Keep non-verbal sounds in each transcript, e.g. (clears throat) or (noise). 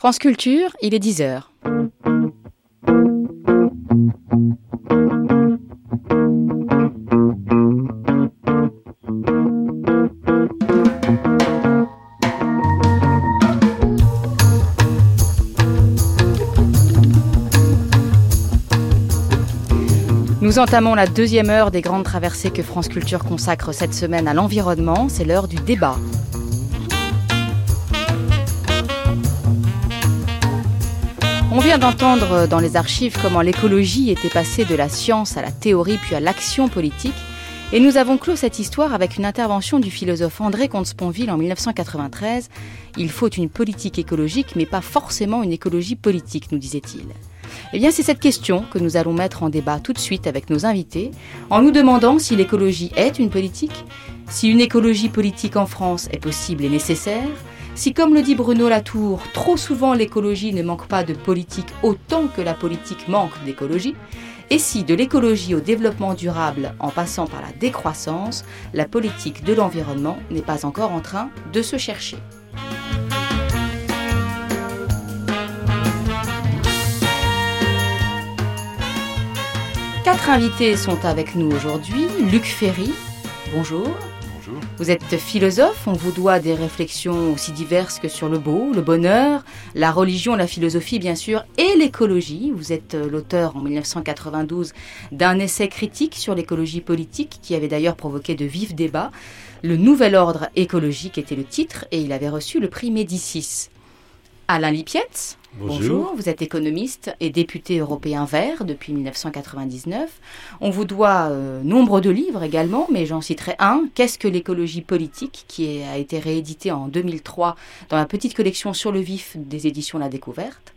France Culture, il est 10h. Nous entamons la deuxième heure des grandes traversées que France Culture consacre cette semaine à l'environnement. C'est l'heure du débat. On vient d'entendre dans les archives comment l'écologie était passée de la science à la théorie puis à l'action politique. Et nous avons clos cette histoire avec une intervention du philosophe André Comte-Sponville en 1993. Il faut une politique écologique, mais pas forcément une écologie politique, nous disait-il. Eh bien, c'est cette question que nous allons mettre en débat tout de suite avec nos invités, en nous demandant si l'écologie est une politique, si une écologie politique en France est possible et nécessaire, si, comme le dit Bruno Latour, trop souvent l'écologie ne manque pas de politique autant que la politique manque d'écologie, et si de l'écologie au développement durable en passant par la décroissance, la politique de l'environnement n'est pas encore en train de se chercher. Quatre invités sont avec nous aujourd'hui. Luc Ferry, bonjour. Vous êtes philosophe, on vous doit des réflexions aussi diverses que sur le beau, le bonheur, la religion, la philosophie bien sûr, et l'écologie. Vous êtes euh, l'auteur en 1992 d'un essai critique sur l'écologie politique qui avait d'ailleurs provoqué de vifs débats. Le nouvel ordre écologique était le titre et il avait reçu le prix Médicis. Alain Lipietz, Bonjour. vous êtes économiste et député européen vert depuis 1999. On vous doit euh, nombre de livres également, mais j'en citerai un, Qu'est-ce que l'écologie politique, qui a été réédité en 2003 dans la petite collection Sur le vif des éditions La Découverte.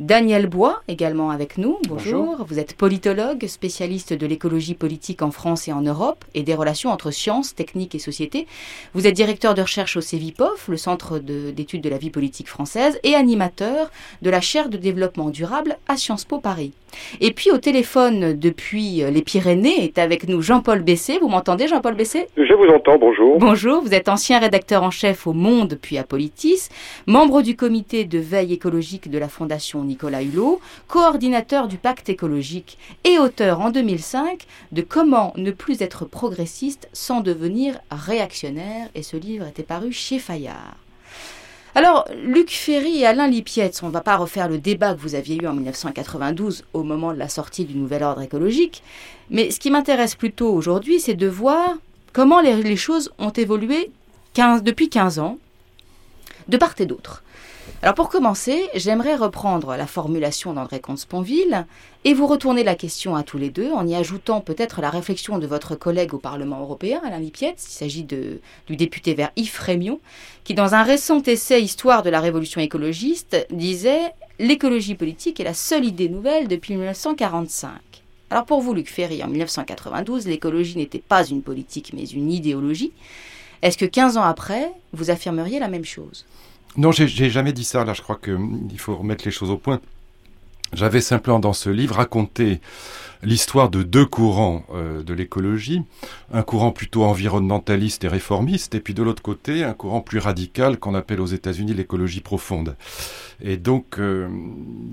Daniel Bois, également avec nous. Bonjour. Vous êtes politologue, spécialiste de l'écologie politique en France et en Europe et des relations entre sciences, techniques et société. Vous êtes directeur de recherche au CEVIPOF, le Centre d'études de, de la vie politique française, et animateur de la chaire de développement durable à Sciences Po Paris. Et puis au téléphone depuis les Pyrénées est avec nous Jean-Paul Bessé. Vous m'entendez Jean-Paul Bessé? Je vous entends, bonjour. Bonjour, vous êtes ancien rédacteur en chef au Monde puis à Politis, membre du comité de veille écologique de la Fondation Nicolas Hulot, coordinateur du pacte écologique et auteur en 2005 de Comment ne plus être progressiste sans devenir réactionnaire. Et ce livre était paru chez Fayard. Alors, Luc Ferry et Alain Lipietz, on ne va pas refaire le débat que vous aviez eu en 1992 au moment de la sortie du nouvel ordre écologique, mais ce qui m'intéresse plutôt aujourd'hui, c'est de voir comment les, choses ont évolué depuis 15 ans, de part et d'autre. Alors pour commencer, j'aimerais reprendre la formulation d'André Comte-Sponville et vous retourner la question à tous les deux en y ajoutant peut-être la réflexion de votre collègue au Parlement européen, Alain Lipietz. Il s'agit du député vert Yves Frémion, qui dans un récent essai Histoire de la révolution écologiste disait L'écologie politique est la seule idée nouvelle depuis 1945. Alors pour vous, Luc Ferry, en 1992, l'écologie n'était pas une politique mais une idéologie. Est-ce que 15 ans après, vous affirmeriez la même chose? Non, j'ai jamais dit ça. Là, je crois qu'il hum, faut remettre les choses au point. J'avais simplement dans ce livre raconté l'histoire de deux courants euh, de l'écologie, un courant plutôt environnementaliste et réformiste, et puis de l'autre côté un courant plus radical qu'on appelle aux États-Unis l'écologie profonde. Et donc, euh,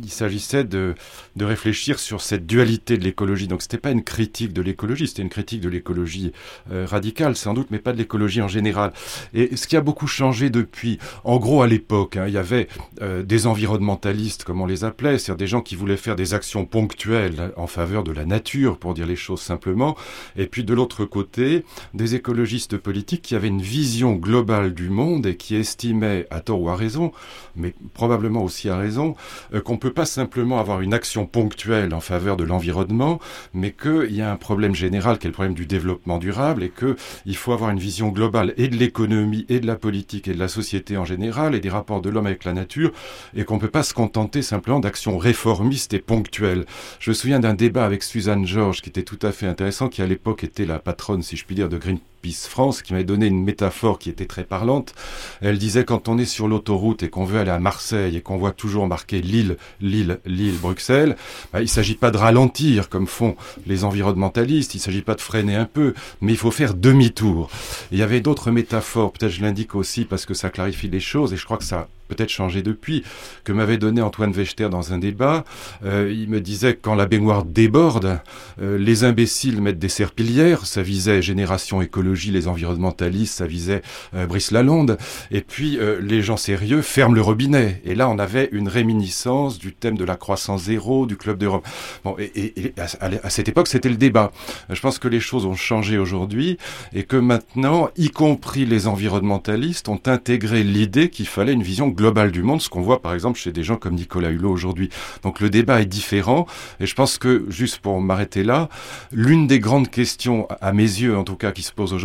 il s'agissait de, de réfléchir sur cette dualité de l'écologie. Donc, c'était pas une critique de l'écologie, c'était une critique de l'écologie euh, radicale, sans doute, mais pas de l'écologie en général. Et ce qui a beaucoup changé depuis, en gros, à l'époque, hein, il y avait euh, des environnementalistes, comme on les appelait, c'est-à-dire des gens qui voulaient faire des actions ponctuelles en faveur de la nature, pour dire les choses simplement. Et puis, de l'autre côté, des écologistes politiques qui avaient une vision globale du monde et qui estimaient, à tort ou à raison, mais probablement aussi à raison, euh, qu'on ne peut pas simplement avoir une action ponctuelle en faveur de l'environnement, mais qu'il y a un problème général qui est le problème du développement durable et qu'il faut avoir une vision globale et de l'économie et de la politique et de la société en général et des rapports de l'homme avec la nature et qu'on ne peut pas se contenter simplement d'actions réformistes et ponctuelles. Je me souviens d'un débat avec Suzanne Georges qui était tout à fait intéressant, qui à l'époque était la patronne, si je puis dire, de Greenpeace France, qui m'avait donné une métaphore qui était très parlante. Elle disait quand on est sur l'autoroute et qu'on veut aller à Marseille et qu'on voit toujours marqué Lille, Lille, Lille, Bruxelles, bah, il s'agit pas de ralentir comme font les environnementalistes, il s'agit pas de freiner un peu, mais il faut faire demi-tour. Il y avait d'autres métaphores, peut-être je l'indique aussi parce que ça clarifie les choses et je crois que ça peut-être changé depuis, que m'avait donné Antoine Wechter dans un débat. Euh, il me disait quand la baignoire déborde, euh, les imbéciles mettent des serpillières, ça visait Génération Les environnementalistes, ça visait euh, Brice Lalonde, et puis les gens sérieux ferment le robinet. Et là, on avait une réminiscence du thème de la croissance zéro, du Club d'Europe. Bon, et, à, cette époque, c'était le débat. Je pense que les choses ont changé aujourd'hui, et que maintenant, y compris les environnementalistes, ont intégré l'idée qu'il fallait une vision globale du monde, ce qu'on voit par exemple chez des gens comme Nicolas Hulot aujourd'hui. Donc le débat est différent et je pense que, juste pour m'arrêter là, l'une des grandes questions, à mes yeux en tout cas, qui se pose aujourd'hui,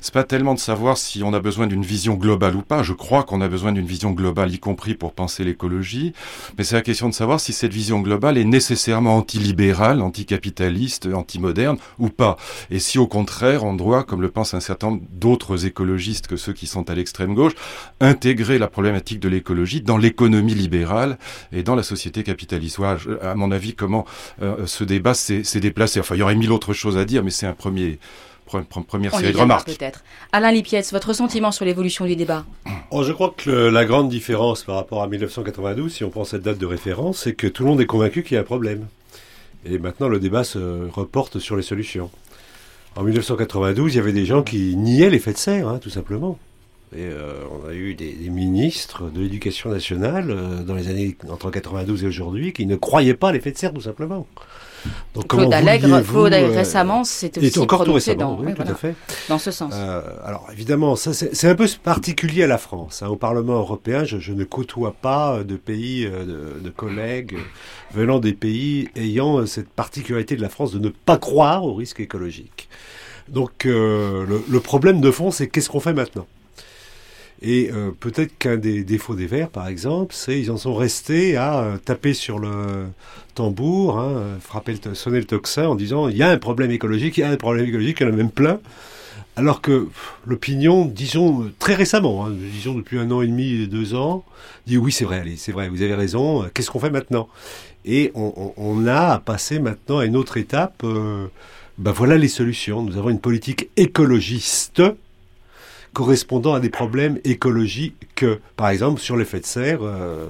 c'est pas tellement de savoir si on a besoin d'une vision globale ou pas, je crois qu'on a besoin d'une vision globale, y compris pour penser l'écologie, mais c'est la question de savoir si cette vision globale est nécessairement antilibérale, anticapitaliste, antimoderne ou pas. Et si au contraire, on doit, comme le pensent un certain nombre d'autres écologistes que ceux qui sont à l'extrême gauche, intégrer la problématique de l'écologie dans l'économie libérale et dans la société capitaliste. Voilà, à mon avis, comment euh, ce débat s'est déplacé. Enfin, il y aurait mille autres choses à dire, mais c'est un premier première série de remarques. Peut-être. Alain Lipietz, votre sentiment sur l'évolution du débat? Oh, Je crois que la grande différence par rapport à 1992, si on prend cette date de référence, c'est que tout le monde est convaincu qu'il y a un problème. Et maintenant, le débat se reporte sur les solutions. En 1992, il y avait des gens qui niaient l'effet de serre, hein, tout simplement. Et euh, on a eu des, ministres de l'éducation nationale euh, dans les années entre 92 et aujourd'hui qui ne croyaient pas à l'effet de serre, tout simplement. Donc, Claude Allègre, Claude, euh, récemment, c'était aussi encore tout récemment, dans, oui, tout à fait. dans ce sens. alors évidemment, ça c'est un peu particulier à la France. Hein. Au Parlement européen, je, je, ne côtoie pas de pays, de, de, collègues venant des pays ayant cette particularité de la France de ne pas croire au risque écologique. Donc le, le problème de fond, c'est qu'est-ce qu'on fait maintenant? Et euh, peut-être qu'un des défauts des Verts, par exemple, c'est ils en sont restés à euh, taper sur le tambour, hein, frapper le, sonner le tocsin en disant il y a un problème écologique, il y a un problème écologique, il y en a même plein. Alors que l'opinion, disons très récemment, hein, disons depuis un an et demi, deux ans, dit oui c'est vrai, allez, c'est vrai, vous avez raison. Qu'est-ce qu'on fait maintenant? Et on, a passé maintenant à une autre étape. Euh, ben voilà les solutions. Nous avons une politique écologiste correspondant à des problèmes écologiques. Par exemple, sur l'effet de serre, euh, euh,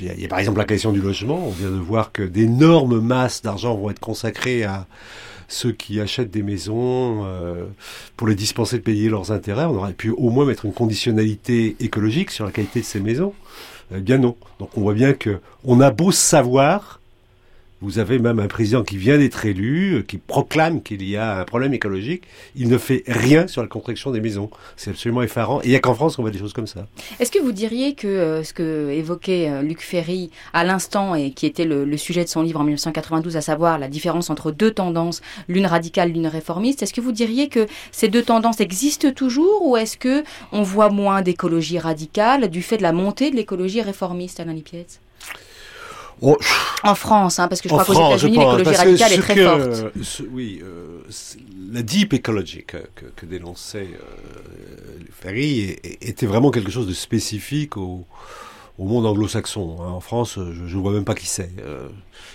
il y, a par exemple la question du logement. On vient de voir que d'énormes masses d'argent vont être consacrées à ceux qui achètent des maisons euh, pour les dispenser de payer leurs intérêts. On aurait pu au moins mettre une conditionnalité écologique sur la qualité de ces maisons. Eh bien non. Donc on voit bien que on a beau savoir vous avez même un président qui vient d'être élu, euh, qui proclame qu'il y a un problème écologique. Il ne fait rien sur la construction des maisons. C'est absolument effarant. Et il n'y a qu'en France qu'on voit des choses comme ça. Est-ce que vous diriez que euh, ce que évoquait euh, Luc Ferry à l'instant et qui était le, sujet de son livre en 1992, à savoir la différence entre deux tendances, l'une radicale, l'une réformiste, est-ce que vous diriez que ces deux tendances existent toujours ou est-ce que on voit moins d'écologie radicale du fait de la montée de l'écologie réformiste, Alain Lipietz Oh, en France, hein, parce que je crois qu'aux États-Unis, l'écologie radicale est très forte. oui, euh, la deep ecology que, que, dénonçait euh, Ferry était vraiment quelque chose de spécifique au, au monde anglo-saxon. Hein. En France, je ne vois même pas qui c'est. Euh,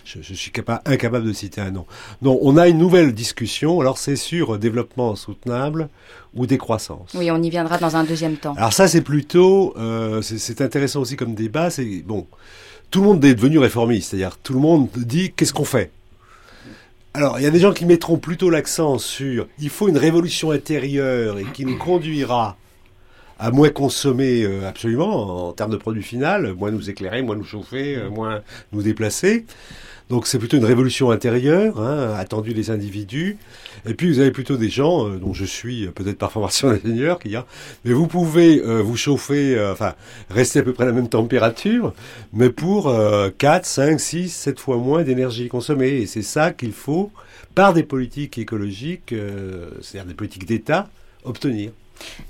je, je, suis capable, incapable de citer un nom. Non, on a une nouvelle discussion. Alors, c'est sur développement soutenable ou décroissance. Oui, on y viendra dans un deuxième temps. Alors ça, c'est plutôt, euh, c'est intéressant aussi comme débat. C'est bon tout le monde est devenu réformiste, c'est-à-dire tout le monde dit qu'est-ce qu'on fait? Alors, il y a des gens qui mettront plutôt l'accent sur il faut une révolution intérieure et qui nous conduira à moins consommer euh, absolument en termes de produit final, moins nous éclairer, moins nous chauffer, euh, moins nous déplacer. Donc c'est plutôt une révolution intérieure, hein, attendue des individus. Et puis vous avez plutôt des gens, euh, dont je suis euh, peut-être par formation d'ingénieur, qui disent, mais vous pouvez euh, vous chauffer, enfin rester à peu près à la même température, mais pour 4, 5, 6, 7 fois moins d'énergie consommée. Et c'est ça qu'il faut, par des politiques écologiques, c'est-à-dire des politiques d'État, obtenir.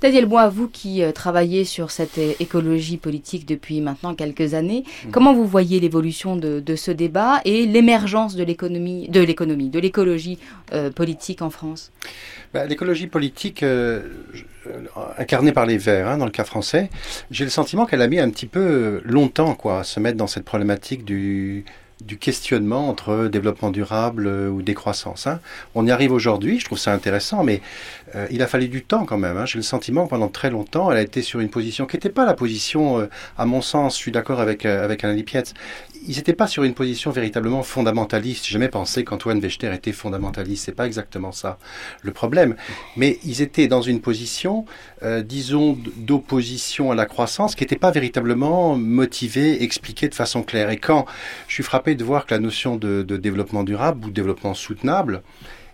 Daniel Bois, vous qui euh, travaillez sur cette écologie politique depuis maintenant quelques années, mmh. comment vous voyez l'évolution de, ce débat et l'émergence de l'économie, de l'économie, de l'écologie politique en France? Bah, L'écologie politique incarnée par les Verts, hein, dans le cas français, j'ai le sentiment qu'elle a mis un petit peu longtemps quoi, à se mettre dans cette problématique du du questionnement entre développement durable euh, ou décroissance. Hein. On y arrive aujourd'hui, je trouve ça intéressant, mais euh, il a fallu du temps quand même. Hein. J'ai le sentiment que pendant très longtemps, elle a été sur une position qui n'était pas la position, euh, à mon sens, je suis d'accord avec, avec Alain Lipietz, ils n'étaient pas sur une position véritablement fondamentaliste. J'ai jamais pensé qu'Antoine Wechter était fondamentaliste. C'est pas exactement ça le problème. Mais ils étaient dans une position, euh, disons, d'opposition à la croissance qui n'était pas véritablement motivée, expliquée de façon claire. Et quand je suis frappé de voir que la notion de, de développement durable ou développement soutenable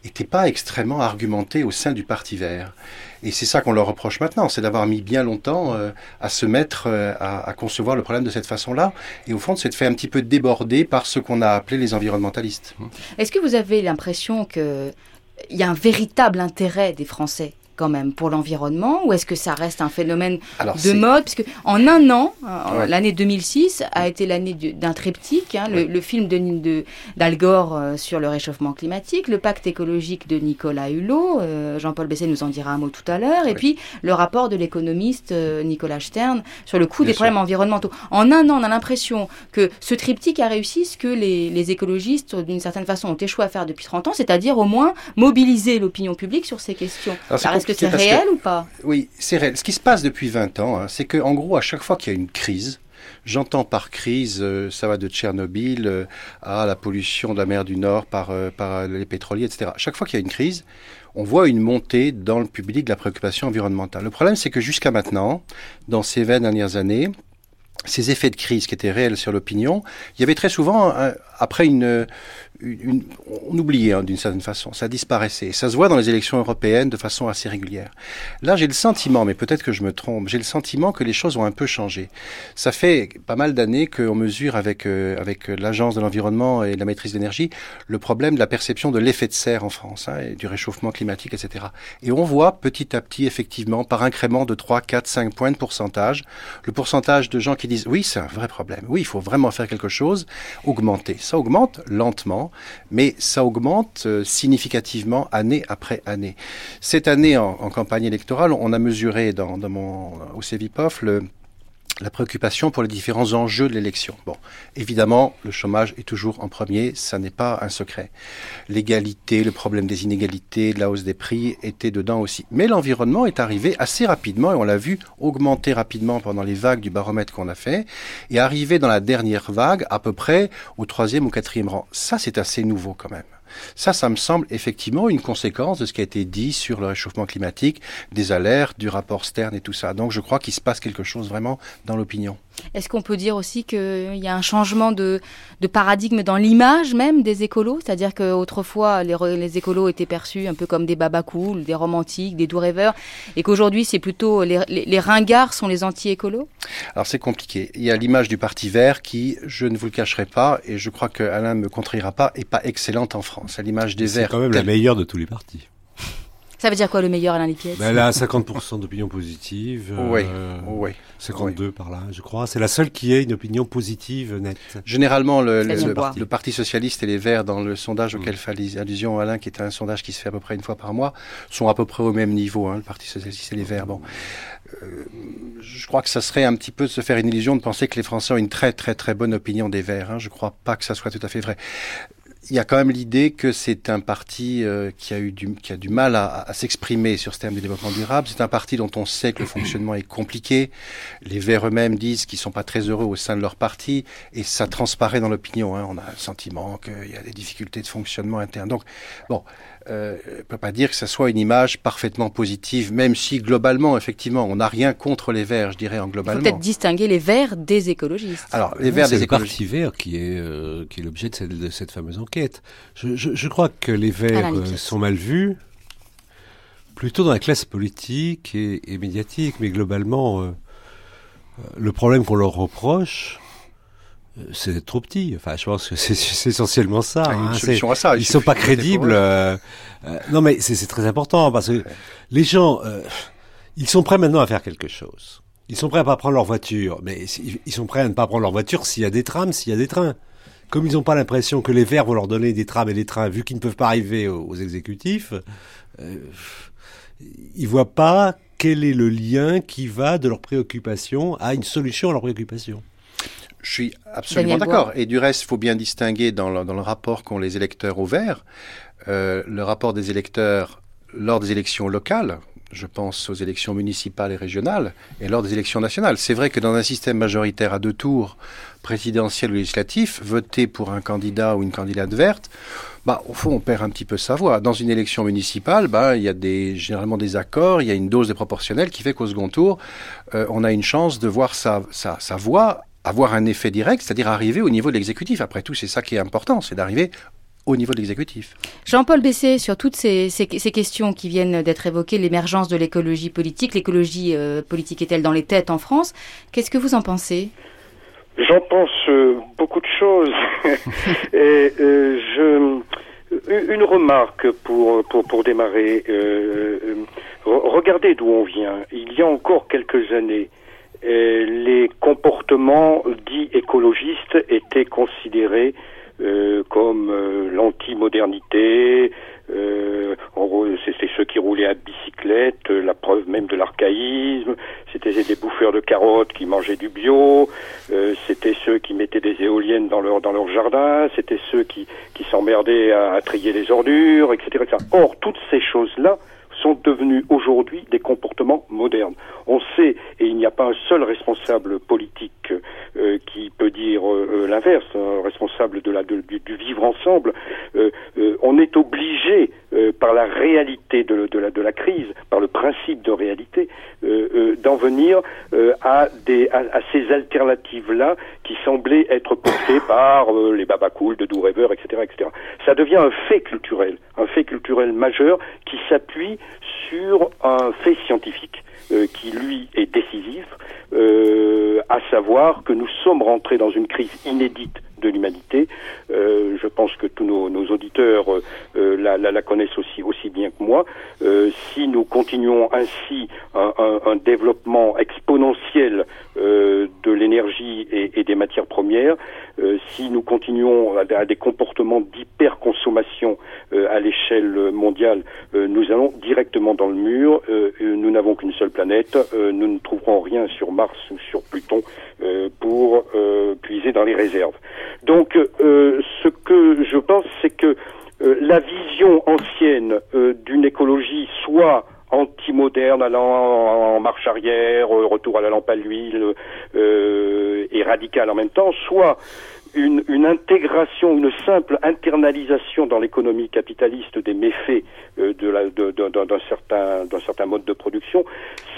n'était pas extrêmement argumentée au sein du Parti vert. Et c'est ça qu'on leur reproche maintenant, c'est d'avoir mis bien longtemps euh, à se mettre euh, à, concevoir le problème de cette façon-là. Et au fond, c'est de fait un petit peu déborder par ce qu'on a appelé les environnementalistes. Est-ce que vous avez l'impression qu'il y a un véritable intérêt des Français quand même pour l'environnement ou est-ce que ça reste un phénomène de mode? Parce que en un an, euh, l'année 2006 a été l'année d'un triptyque, hein, le, film de d'Al Gore euh, sur le réchauffement climatique, le pacte écologique de Nicolas Hulot, euh, Jean-Paul Besset nous en dira un mot tout à l'heure, et puis le rapport de l'économiste Nicolas Stern sur le coût des problèmes environnementaux. En un an, on a l'impression que ce triptyque a réussi ce que les, les écologistes, d'une certaine façon, ont échoué à faire depuis 30 ans, c'est-à-dire au moins mobiliser l'opinion publique sur ces questions. Que c'est réel ou pas? Oui, c'est réel. Ce qui se passe depuis 20 ans, hein, c'est qu'en gros, à chaque fois qu'il y a une crise, J'entends par crise, euh, ça va de Tchernobyl euh, à la pollution de la mer du Nord par, euh, par les pétroliers, etc. Chaque fois qu'il y a une crise, on voit une montée dans le public de la préoccupation environnementale. Le problème, c'est que jusqu'à maintenant, dans ces 20 dernières années, ces effets de crise qui étaient réels sur l'opinion, il y avait très souvent, après une, on oubliait hein, d'une certaine façon, ça disparaissait. Ça se voit dans les élections européennes de façon assez régulière. Là, j'ai le sentiment, mais peut-être que je me trompe, j'ai le sentiment que les choses ont un peu changé. Ça fait pas mal d'années qu'on mesure avec euh, avec l'agence de l'environnement et la maîtrise de l'énergie le problème de la perception de l'effet de serre en France hein, et du réchauffement climatique, etc. Et on voit petit à petit, effectivement, par incrément de 3, 4, 5 points de pourcentage, le pourcentage de gens qui disent oui, c'est un vrai problème, oui, il faut vraiment faire quelque chose, augmenter. Ça augmente lentement mais ça augmente euh, significativement année après année. Cette année, en, campagne électorale, on a mesuré dans, mon, au CEVIPOF le, la préoccupation pour les différents enjeux de l'élection. Bon, évidemment, le chômage est toujours en premier, ça n'est pas un secret. L'égalité, le problème des inégalités, la hausse des prix étaient dedans aussi. Mais l'environnement est arrivé assez rapidement, et on l'a vu augmenter rapidement pendant les vagues du baromètre qu'on a fait, et arriver dans la dernière vague à peu près au troisième ou quatrième rang. Ça, c'est assez nouveau quand même. Ça, ça me semble effectivement une conséquence de ce qui a été dit sur le réchauffement climatique, des alertes, du rapport Stern et tout ça. Donc je crois qu'il se passe quelque chose vraiment dans l'opinion. Est-ce qu'on peut dire aussi qu'il y a un changement de, paradigme dans l'image même des écolos? C'est-à-dire qu'autrefois, les, les écolos étaient perçus un peu comme des babacools, des romantiques, des doux rêveurs, et qu'aujourd'hui, c'est plutôt les, les, ringards sont les anti-écolos? Alors c'est compliqué. Il y a l'image du Parti vert qui, je ne vous le cacherai pas, et je crois que Alain me contrira pas, est pas excellente en France. C'est l'image des Verts. C'est quand même la meilleure de tous les partis. Ça veut dire quoi le meilleur Alain Lipiès ben Elle a 50% d'opinion positive. oui, oui. 52 par là, je crois. C'est la seule qui ait une opinion positive nette. Généralement, le, le, Parti socialiste et les Verts, dans le sondage auquel mm. fait allusion Alain, qui est un sondage qui se fait à peu près une fois par mois, sont à peu près au même niveau, hein, le Parti socialiste et les Verts. Bon. Euh, je crois que ça serait un petit peu de se faire une illusion de penser que les Français ont une très très très bonne opinion des Verts. Hein. Je ne crois pas que ça soit tout à fait vrai il y a quand même l'idée que c'est un parti euh, qui a eu du, qui a du mal à, à s'exprimer sur ce thème du développement durable. C'est un parti dont on sait que le fonctionnement est compliqué. Les Verts eux-mêmes disent qu'ils sont pas très heureux au sein de leur parti, et ça transparaît dans l'opinion. Hein. On a le sentiment qu'il y a des difficultés de fonctionnement interne. Donc, bon, euh, ne peut pas dire que ce soit une image parfaitement positive, même si globalement, effectivement, on n'a rien contre les Verts, je dirais en globalement. Peut-être distinguer les Verts des écologistes. Alors, les Verts des écologistes. C'est le Parti Vert qui est euh, qui est l'objet de, de cette, fameuse enquête. Je, je, je, crois que les Verts euh, sont mal vus, plutôt dans la classe politique et, et médiatique, mais globalement, euh, euh le problème qu'on leur reproche, c'est trop petit. Enfin, je pense que c'est essentiellement ça. Ah, hein. solution à ça. Ils sont pas crédibles. Euh, euh, non, mais c'est très important parce que les gens, euh, Ils sont prêts maintenant à faire quelque chose. Ils sont prêts à pas prendre leur voiture, mais ils sont prêts à ne pas prendre leur voiture s'il y a des trams, s'il y a des trains. Comme ils n'ont pas l'impression que les Verts vont leur donner des trams et des trains, vu qu'ils ne peuvent pas arriver aux, exécutifs, ils voient pas quel est le lien qui va de leur préoccupation à une solution à leur préoccupation. Je suis absolument d'accord. Et du reste, il faut bien distinguer dans le, dans le rapport qu'ont les électeurs au vert, euh, le rapport des électeurs lors des élections locales, je pense aux élections municipales et régionales, et lors des élections nationales. C'est vrai que dans un système majoritaire à deux tours, présidentiel ou législatif, voter pour un candidat ou une candidate verte, bah, au fond, on perd un petit peu sa voix. Dans une élection municipale, bah, il y a des, généralement des accords, il y a une dose de proportionnelle qui fait qu'au second tour, euh, on a une chance de voir sa, sa, sa voix avoir un effet direct, c'est-à-dire arriver au niveau de l'exécutif. Après tout, c'est ça qui est important, c'est d'arriver au niveau de l'exécutif. Jean-Paul Bessé, sur toutes ces, questions qui viennent d'être évoquées, l'émergence de l'écologie politique, l'écologie euh, politique est-elle dans les têtes en France Qu'est-ce que vous en pensez? J'en pense euh, beaucoup de choses. (laughs) Et euh, je, une remarque pour, pour, pour démarrer. regardez d'où on vient. Il y a encore quelques années, les comportements dits écologistes étaient considérés euh, comme euh, l'anti-modernité. Euh, c'était ceux qui roulaient à bicyclette, la preuve même de l'archaïsme. C'était des bouffeurs de carottes qui mangeaient du bio. c'était ceux qui mettaient des éoliennes dans leur dans leur jardin. C'était ceux qui qui s'emmerdaient à, à, trier les ordures, etc., etc. Or, toutes ces choses-là sont devenus aujourd'hui des comportements modernes. On sait, et il n'y a pas un seul responsable politique euh, qui peut dire euh, euh, l'inverse, un responsable de la, du, vivre ensemble, on est obligé par la réalité de, de, la, de la crise, par le principe de réalité, d'en venir à, des, à, ces alternatives-là qui semblaient être portées par les babacools de Do etc., etc. Ça devient un fait culturel, un fait culturel majeur qui s'appuie sur un fait scientifique euh, qui, lui, est décisif, euh, à savoir que nous sommes rentrés dans une crise inédite de l'humanité. Euh, je pense que tous nos, auditeurs euh, la, la, connaissent aussi, bien que moi. Euh, si nous continuons ainsi un, développement exponentiel euh, de l'énergie et, des matières premières, euh, si nous continuons à des comportements d'hyperconsommation à l'échelle mondiale, nous allons directement dans le mur. nous n'avons qu'une seule planète. nous ne trouverons rien sur Mars ou sur Pluton pour puiser dans les réserves. Donc, euh, ce que je pense, c'est que euh, la vision ancienne euh, d'une écologie, soit anti-moderne, allant en marche arrière, retour à la lampe à l'huile, et radicale en même temps, soit une, une, intégration, une simple internalisation dans l'économie capitaliste des méfaits euh, d'un certain, certain mode de production,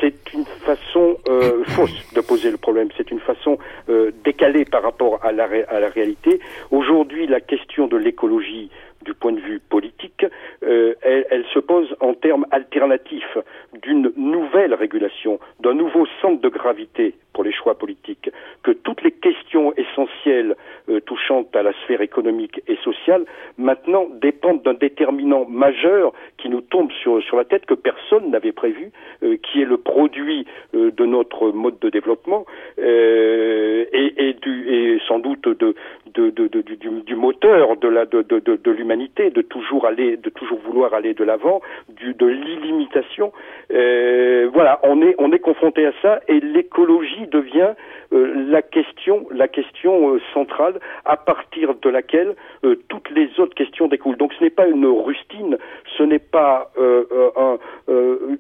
c'est une façon euh, (coughs) fausse de poser le problème. C'est une façon euh, décalée par rapport à la, à la réalité. Aujourd'hui, la question de l'écologie du point de vue politique, euh, elle, elle, se pose en termes alternatifs d'une nouvelle régulation, d'un nouveau centre de gravité pour les choix politiques, que toutes les questions essentielles euh, touchant à la sphère économique et sociale maintenant dépendent d'un déterminant majeur qui nous tombe sur, la tête que personne n'avait prévu, euh, qui est le produit euh, de notre mode de développement et, du, et sans doute de, du, moteur de l'humanité, de toujours aller, de toujours vouloir aller de l'avant, de l'illimitation. voilà, on est confronté à ça et l'écologie devient euh, la question, la question euh, centrale à partir de laquelle euh, toutes les autres questions découlent. Donc ce n'est pas une rustine, ce n'est pas un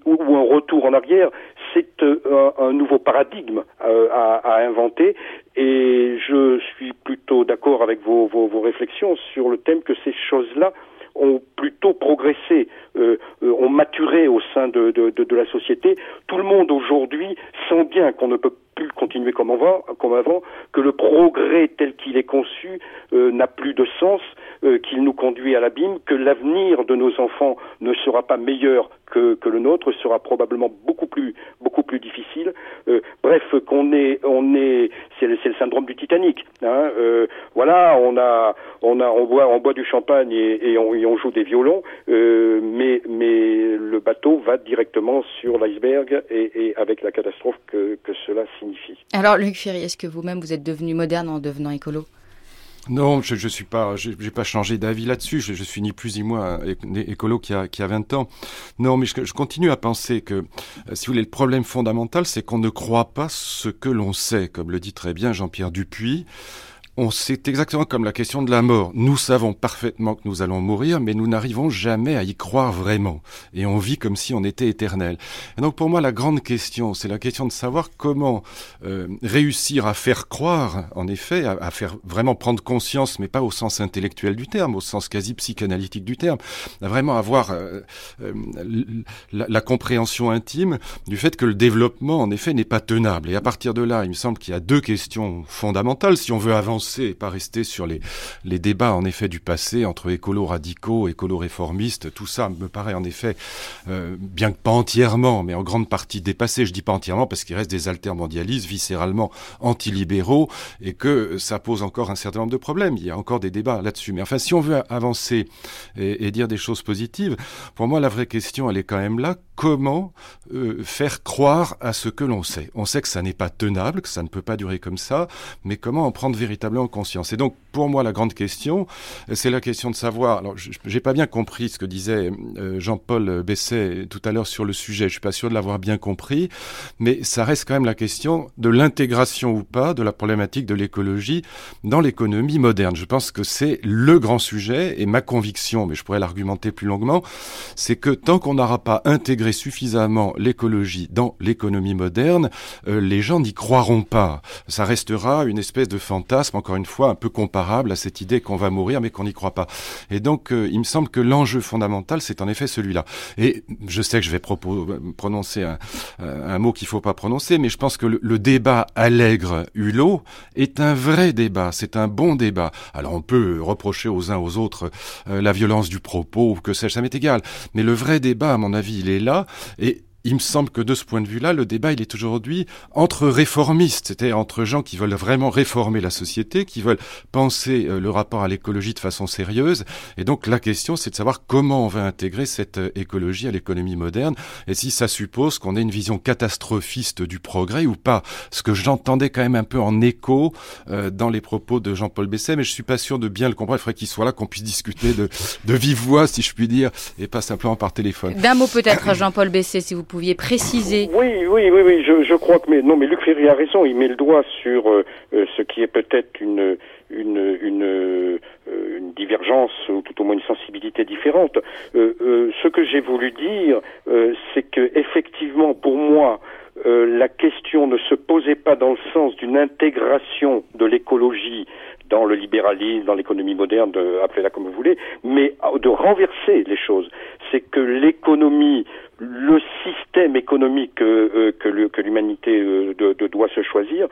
ou un retour en arrière, c'est un, nouveau paradigme à, inventer. Et je suis plutôt d'accord avec vos, vos, réflexions sur le thème que ces choses-là ont plutôt progressé, ont maturé au sein de, de, de, la société. Tout le monde aujourd'hui sent bien qu'on ne peut continuer comme avant, comme avant que le progrès tel qu'il est conçu euh, n'a plus de sens, qu'il nous conduit à l'abîme, que l'avenir de nos enfants ne sera pas meilleur que, le nôtre sera probablement beaucoup plus beaucoup plus difficile. Euh, bref, qu'on est on est c'est le, syndrome du Titanic. Hein, euh, voilà, on a on a on boit on boit du champagne et, on, joue des violons, euh, mais le bateau va directement sur l'iceberg et, et, avec la catastrophe que, que cela signifie. Alors Luc Ferry, est-ce que vous-même vous êtes devenu moderne en devenant écolo? Non, je, je suis pas, j'ai pas changé d'avis là-dessus. Je, je, suis ni plus ni moins écolo qui a, qui a 20 ans. Non, mais je, je continue à penser que, euh, si vous voulez, le problème fondamental, c'est qu'on ne croit pas ce que l'on sait, comme le dit très bien Jean-Pierre Dupuis on sait exactement comme la question de la mort. Nous savons parfaitement que nous allons mourir, mais nous n'arrivons jamais à y croire vraiment. Et on vit comme si on était éternel. Et donc pour moi, la grande question, c'est la question de savoir comment euh, réussir à faire croire, en effet, à, faire vraiment prendre conscience, mais pas au sens intellectuel du terme, au sens quasi psychanalytique du terme, à vraiment avoir euh, euh, la, la, compréhension intime du fait que le développement, en effet, n'est pas tenable. Et à partir de là, il me semble qu'il y a deux questions fondamentales si on veut avancer et pas rester sur les, les débats en effet du passé entre écolos radicaux, écolos réformistes. Tout ça me paraît en effet, euh, bien que pas entièrement, mais en grande partie dépassé. Je dis pas entièrement parce qu'il reste des altermondialistes viscéralement antilibéraux et que ça pose encore un certain nombre de problèmes. Il y a encore des débats là-dessus. Mais enfin, si on veut avancer et, et, dire des choses positives, pour moi, la vraie question, elle est quand même là. Comment euh, faire croire à ce que l'on sait On sait que ça n'est pas tenable, que ça ne peut pas durer comme ça, mais comment en prendre véritablement en conscience. Et donc, pour moi, la grande question, c'est la question de savoir. Alors, j'ai pas bien compris ce que disait euh, Jean-Paul Besset tout à l'heure sur le sujet. Je suis pas sûr de l'avoir bien compris, mais ça reste quand même la question de l'intégration ou pas de la problématique de l'écologie dans l'économie moderne. Je pense que c'est le grand sujet et ma conviction, mais je pourrais l'argumenter plus longuement, c'est que tant qu'on n'aura pas intégré suffisamment l'écologie dans l'économie moderne, euh, les gens n'y croiront pas. Ça restera une espèce de fantasme encore une fois, un peu comparable à cette idée qu'on va mourir mais qu'on n'y croit pas. Et donc, euh, il me semble que l'enjeu fondamental, c'est en effet celui-là. Et je sais que je vais prononcer un, mot qu'il faut pas prononcer, mais je pense que le, débat allègre-hulot est un vrai débat, c'est un bon débat. Alors, on peut reprocher aux uns aux autres euh, la violence du propos, que sais-je, ça m'est égal. Mais le vrai débat, à mon avis, il est là. Et il me semble que de ce point de vue-là, le débat, il est aujourd'hui entre réformistes, c'est-à-dire entre gens qui veulent vraiment réformer la société, qui veulent penser euh, le rapport à l'écologie de façon sérieuse. Et donc la question, c'est de savoir comment on va intégrer cette euh, écologie à l'économie moderne, et si ça suppose qu'on ait une vision catastrophiste du progrès ou pas. Ce que j'entendais quand même un peu en écho euh, dans les propos de Jean-Paul Besset, mais je suis pas sûr de bien le comprendre. Il faudrait qu'il soit là, qu'on puisse discuter de, de vive voix, si je puis dire, et pas simplement par téléphone. D'un mot peut-être, Jean-Paul Besset, si vous préciser. Oui, oui, oui, oui. Je, je, crois que mais non, mais Luc Ferry a raison. Il met le doigt sur euh, euh ce qui est peut-être une une une, euh, une, divergence ou tout au moins une sensibilité différente. Euh, euh ce que j'ai voulu dire, c'est que effectivement, pour moi, la question ne se posait pas dans le sens d'une intégration de l'écologie dans le libéralisme, dans l'économie moderne, appelez-la comme vous voulez, mais de renverser les choses. C'est que l'économie le système économique euh, euh, que l'humanité euh, doit se choisir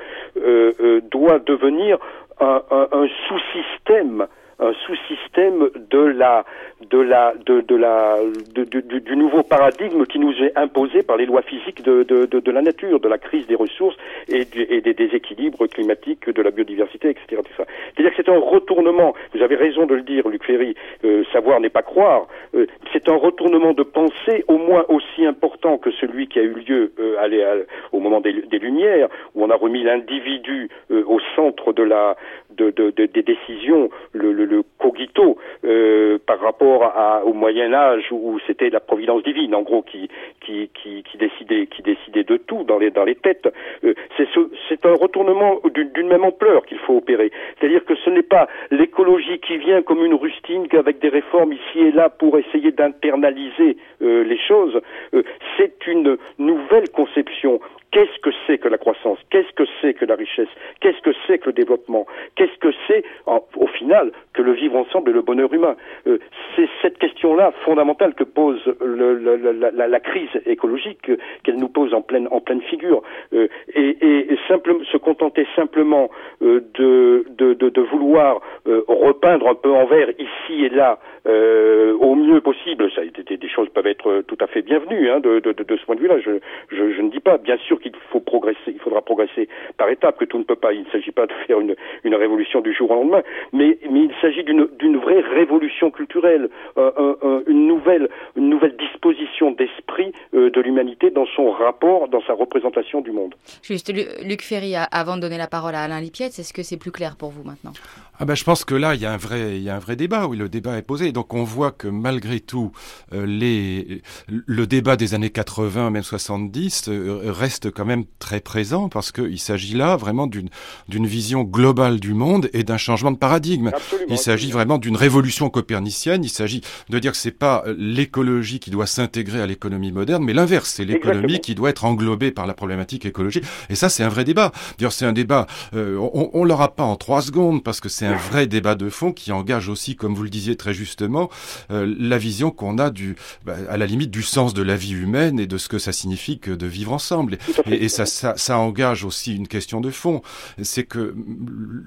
doit devenir un, un sous-système un sous-système de la de la de, la de, du, nouveau paradigme qui nous est imposé par les lois physiques de, de, la nature, de la crise des ressources et, des déséquilibres climatiques, de la biodiversité, etc. C'est-à-dire que c'est un retournement. Vous avez raison de le dire, Luc Ferry. Euh, savoir n'est pas croire. Euh, c'est un retournement de pensée au moins aussi important que celui qui a eu lieu euh, au moment des, des, Lumières, où on a remis l'individu au centre de la de, des décisions, le, le, le cogito euh, par rapport à, au Moyen Âge où c'était la providence divine, en gros, qui qui, qui, qui décidait qui décidait de tout dans les dans les têtes. Euh, c'est c'est un retournement d'une même ampleur qu'il faut opérer. C'est-à-dire que ce n'est pas l'écologie qui vient comme une rustine avec des réformes ici et là pour essayer d'internaliser euh, les choses. Euh, c'est une nouvelle conception Qu'est-ce que c'est que la croissance? Qu'est-ce que c'est que la richesse? Qu'est-ce que c'est que le développement? Qu'est-ce que c'est, au final, que le vivre ensemble et le bonheur humain? Euh, C'est cette question-là fondamentale que pose la, crise écologique, euh, qu'elle nous pose en pleine, figure. Euh, et, se contenter simplement de, de, vouloir repeindre un peu en vert ici et là euh, au mieux possible. Ça, des, choses peuvent être tout à fait bienvenues hein, de, ce point de vue-là. Je, ne dis pas, bien sûr qu'il faut progresser, il faudra progresser par étapes, que tout ne peut pas. Il ne s'agit pas de faire une, révolution du jour au lendemain, mais, il s'agit d'une vraie révolution culturelle, euh, euh, une nouvelle une nouvelle disposition d'esprit euh, de l'humanité dans son rapport, dans sa représentation du monde. Juste, Luc Ferry, avant de donner la parole à Alain Lipietz, est-ce que c'est plus clair pour vous maintenant? Ah ben, je pense que là, il y a un vrai, il y a un vrai débat. Oui, le débat est posé. Donc, on voit que malgré tout, euh, les, le débat des années 80, même 70, euh, reste quand même très présent parce qu'il s'agit là vraiment d'une d'une vision globale du monde et d'un changement de paradigme. il s'agit vraiment d'une révolution copernicienne. Il s'agit de dire que c'est pas l'écologie qui doit s'intégrer à l'économie moderne, mais l'inverse. C'est l'économie qui doit être englobée par la problématique écologique. Et ça, c'est un vrai débat. D'ailleurs, c'est un débat. Euh, on, on l'aura pas en trois secondes parce que c'est un vrai débat de fond qui engage aussi, comme vous le disiez très justement, euh, la vision qu'on a du, bah, à la limite du sens de la vie humaine et de ce que ça signifie que de vivre ensemble. Et, et ça, ça, ça, engage aussi une question de fond, c'est que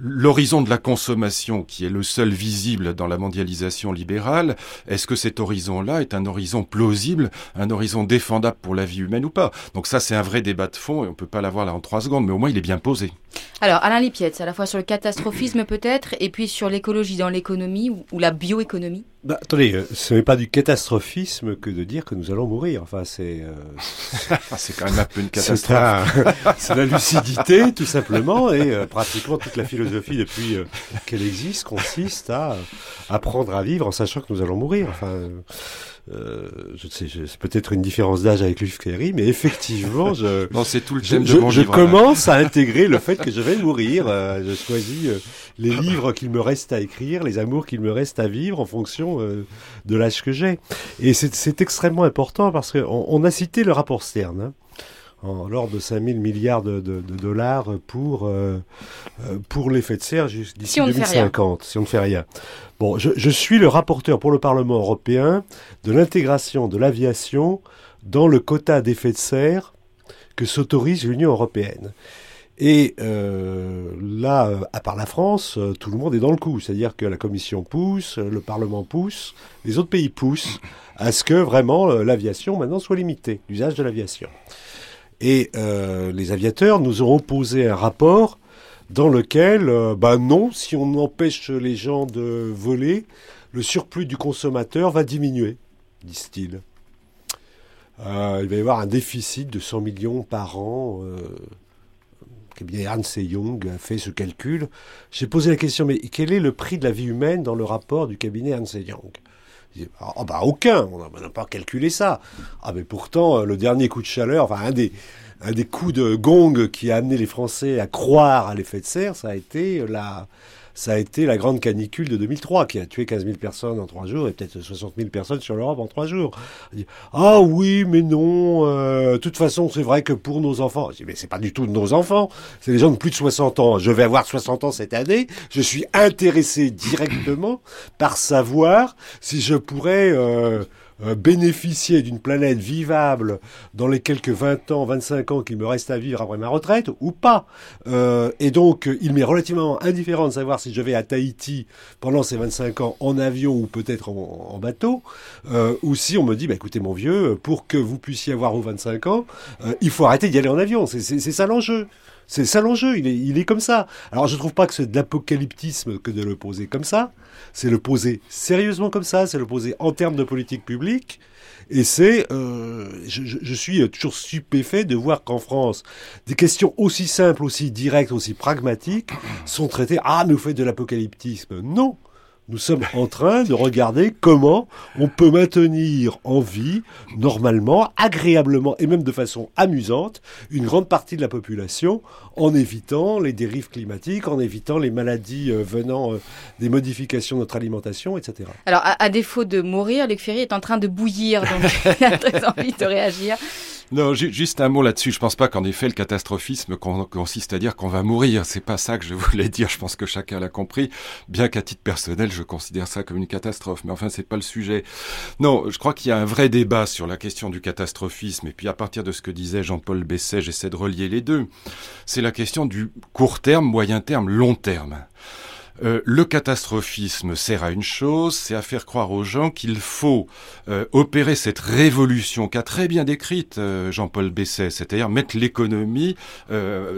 l'horizon de la consommation, qui est le seul visible dans la mondialisation libérale, est-ce que cet horizon-là est un horizon plausible, un horizon défendable pour la vie humaine ou pas? Donc ça, c'est un vrai débat de fond et on peut pas l'avoir là en trois secondes, mais au moins il est bien posé. Alors, Alain Lipietz, à la fois sur le catastrophisme peut-être, et puis sur l'écologie dans l'économie ou, la bioéconomie? Bah, Attendez, euh, ce n'est pas du catastrophisme que de dire que nous allons mourir. Enfin, c'est... Euh, (laughs) c'est quand même un peu une catastrophe. (laughs) C'est la lucidité, tout simplement, et euh, pratiquement toute la philosophie depuis qu'elle existe consiste à apprendre à vivre en sachant que nous allons mourir. Enfin... Euh, je sais, c'est peut-être une différence d'âge avec Luc Ferry, mais effectivement, je, (laughs) c'est tout le je, je, commence à intégrer le fait que je vais mourir. Euh, je choisis euh, les livres qu'il me reste à écrire, les amours qu'il me reste à vivre en fonction de l'âge que j'ai. Et c'est extrêmement important parce qu'on on a cité le rapport Stern. Hein en l'ordre de 5000 milliards de, de, de dollars pour, euh, pour l'effet de serre d'ici si 2050, si on ne fait rien. Bon, je, je, suis le rapporteur pour le Parlement européen de l'intégration de l'aviation dans le quota d'effet de serre que s'autorise l'Union européenne. Et euh, là, à part la France, tout le monde est dans le coup. C'est-à-dire que la Commission pousse, le Parlement pousse, les autres pays poussent à ce que vraiment l'aviation maintenant soit limitée, l'usage de l'aviation. Et euh, les aviateurs nous ont opposé un rapport dans lequel, euh, bah non, si on empêche les gens de voler, le surplus du consommateur va diminuer, disent-ils. Euh, il va y avoir un déficit de 100 millions par an. Euh, cabinet Ernst Young a fait ce calcul. J'ai posé la question, mais quel est le prix de la vie humaine dans le rapport du cabinet Ernst Young? Ah bah aucun, on n'a pas calculé ça. Ah mais pourtant, euh, le dernier coup de chaleur, enfin un des, un des coups de gong qui a amené les Français à croire à l'effet de serre, ça a été la, ça a été la grande canicule de 2003 qui a tué 15 000 personnes en trois jours et peut-être 60 000 personnes sur l'Europe en trois jours. Ah oui, mais non. Euh, de toute façon, c'est vrai que pour nos enfants, mais c'est pas du tout de nos enfants. C'est les gens de plus de 60 ans. Je vais avoir 60 ans cette année. Je suis intéressé directement par savoir si je pourrais euh, euh, bénéficier d'une planète vivable dans les quelques 20 ans, 25 ans qu'il me reste à vivre après ma retraite ou pas. Euh, et donc, il m'est relativement indifférent de savoir si je vais à Tahiti pendant ces 25 ans en avion ou peut-être en, bateau, euh, ou si on me dit, bah, écoutez mon vieux, pour que vous puissiez avoir vos 25 ans, il faut arrêter d'y aller en avion. C'est ça l'enjeu. C'est ça l'enjeu, il est, il est comme ça. Alors je trouve pas que c'est de l'apocalyptisme que de le poser comme ça, c'est le poser sérieusement comme ça, c'est le poser en termes de politique publique, et c'est, euh, je, je, suis toujours stupéfait de voir qu'en France, des questions aussi simples, aussi directes, aussi pragmatiques sont traitées, ah mais vous faites de l'apocalyptisme. Non, nous sommes en train de regarder comment on peut maintenir en vie, normalement, agréablement et même de façon amusante, une grande partie de la population en évitant les dérives climatiques, en évitant les maladies euh, venant euh, des modifications de notre alimentation, etc. Alors, à, défaut de mourir, Luc Ferry est en train de bouillir, donc (laughs) il a très envie de réagir. Non, juste un mot là-dessus. Je pense pas qu'en effet le catastrophisme consiste à dire qu'on va mourir. C'est pas ça que je (laughs) voulais dire. Je pense que chacun l'a compris. Bien qu'à titre personnel, je considère ça comme une catastrophe. Mais enfin, c'est pas le sujet. Non, je crois qu'il y a un vrai débat sur la question du catastrophisme. Et puis à partir de ce que disait Jean-Paul Besset, j'essaie de relier les deux. C'est la question du court terme, moyen terme, long terme. Euh, le catastrophisme sert à une chose, c'est à faire croire aux gens qu'il faut euh, opérer cette révolution qu'a très bien décrite euh, Jean-Paul Besset, c'est-à-dire mettre l'économie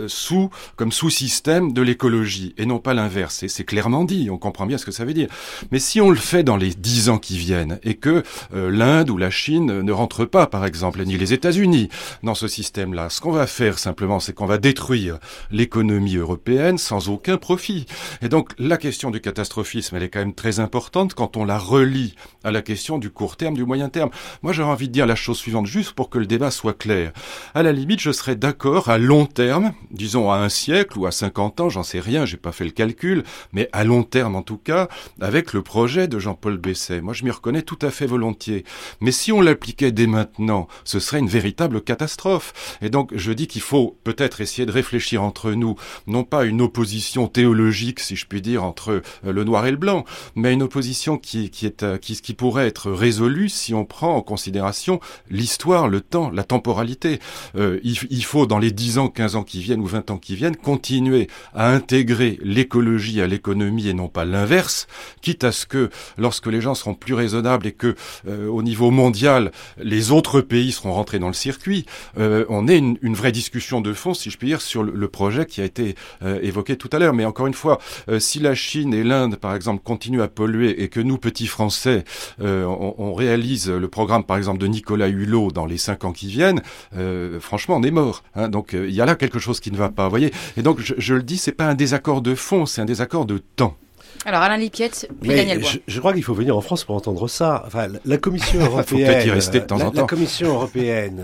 sous comme sous-système de l'écologie et non pas l'inverse. C'est clairement dit, on comprend bien ce que ça veut dire. Mais si on le fait dans les dix ans qui viennent et que l'Inde ou la Chine ne rentrent pas, par exemple, ni les États-Unis dans ce système-là, ce qu'on va faire simplement, c'est qu'on va détruire l'économie européenne sans aucun profit. Et donc la question du catastrophisme, elle est quand même très importante quand on la relie à la question du court terme, du moyen terme. Moi, j'aurais envie de dire la chose suivante, juste pour que le débat soit clair. À la limite, je serais d'accord à long terme, disons à un siècle ou à 50 ans, j'en sais rien, j'ai pas fait le calcul, mais à long terme en tout cas, avec le projet de Jean-Paul Besset. Moi, je m'y reconnais tout à fait volontiers. Mais si on l'appliquait dès maintenant, ce serait une véritable catastrophe. Et donc, je dis qu'il faut peut-être essayer de réfléchir entre nous, non pas une opposition théologique, si je puis dire, entre euh, le noir et le blanc, mais une opposition qui, qui, est, euh, qui, qui pourrait être résolue si on prend en considération l'histoire, le temps, la temporalité. Euh, il, faut, dans les 10 ans, 15 ans qui viennent ou 20 ans qui viennent, continuer à intégrer l'écologie à l'économie et non pas l'inverse, quitte à ce que, lorsque les gens seront plus raisonnables et que, au niveau mondial, les autres pays seront rentrés dans le circuit, on ait une, une, vraie discussion de fond, si je puis dire, sur le, le projet qui a été évoqué tout à l'heure. Mais encore une fois, si la la Chine et l'Inde, par exemple, continuent à polluer et que nous, petits Français, euh, on, réalise le programme, par exemple, de Nicolas Hulot dans les cinq ans qui viennent, euh, franchement, on est mort. Hein. donc, euh, il y a là quelque chose qui ne va pas, vous voyez. Et donc, je, le dis, c'est pas un désaccord de fond, c'est un désaccord de temps. Alors Alain Lipiette, puis Daniel Je, je, crois qu'il faut venir en France pour entendre ça. Enfin, la, Commission (laughs) européenne. faut y rester de temps en temps. La Commission européenne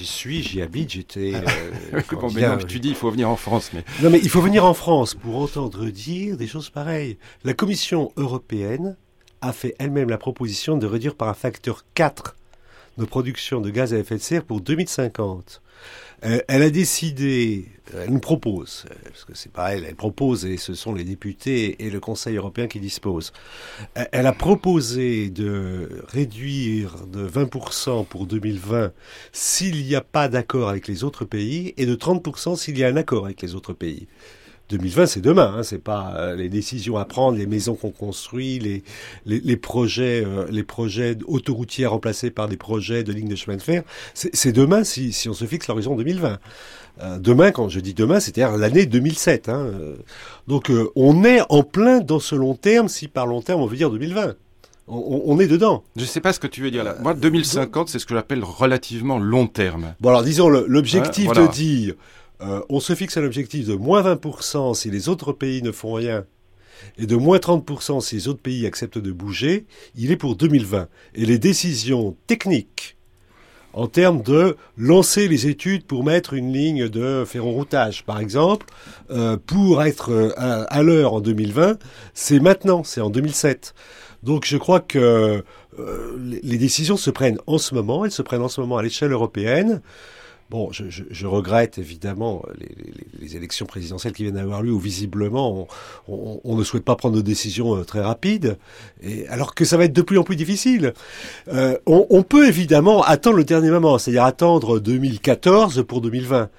j'y suis, j'y habite, j'étais. Euh, (laughs) tu dis, il faut venir en France, mais. Non, mais il faut venir en France pour entendre dire des choses pareilles. La Commission européenne a fait elle-même la proposition de réduire par un facteur 4 nos productions de gaz à effet de serre pour 2050. Euh, elle a décidé, euh, elle nous propose, euh, parce que c'est pas elle, elle propose et ce sont les députés et le Conseil européen qui disposent. Elle a proposé de réduire de 20% pour 2020 s'il n'y a pas d'accord avec les autres pays et de 30% s'il y a un accord avec les autres pays. 2020, c'est demain. Hein, c'est pas euh, les décisions à prendre, les maisons qu'on construit, les, les, projets, euh, les projets autoroutiers remplacés par des projets de lignes de chemin de fer. C'est demain si, si on se fixe l'horizon 2020. Euh, demain, quand je dis demain, c'est-à-dire l'année 2007. Hein, donc, on est en plein dans ce long terme. Si par long terme, on veut dire 2020. On, est dedans. Je ne sais pas ce que tu veux dire là. Moi, 2050, c'est ce que j'appelle relativement long terme. Bon, alors disons, l'objectif hein, de dire euh, on se fixe un objectif de moins 20% si les autres pays ne font rien et de moins 30% si les autres pays acceptent de bouger, il est pour 2020. Et les décisions techniques en termes de lancer les études pour mettre une ligne de ferro-routage, par exemple, euh, pour être euh, à, l'heure en 2020, c'est maintenant, c'est en 2007. Donc je crois que les décisions se prennent en ce moment, elles se prennent en ce moment à l'échelle européenne. Bon, je, regrette évidemment les, élections présidentielles qui viennent d'avoir lieu où visiblement on, ne souhaite pas prendre de décisions euh, très rapides, et, alors que ça va être de plus en plus difficile. Euh, on, peut évidemment attendre le dernier moment, c'est-à-dire attendre 2014 pour 2020.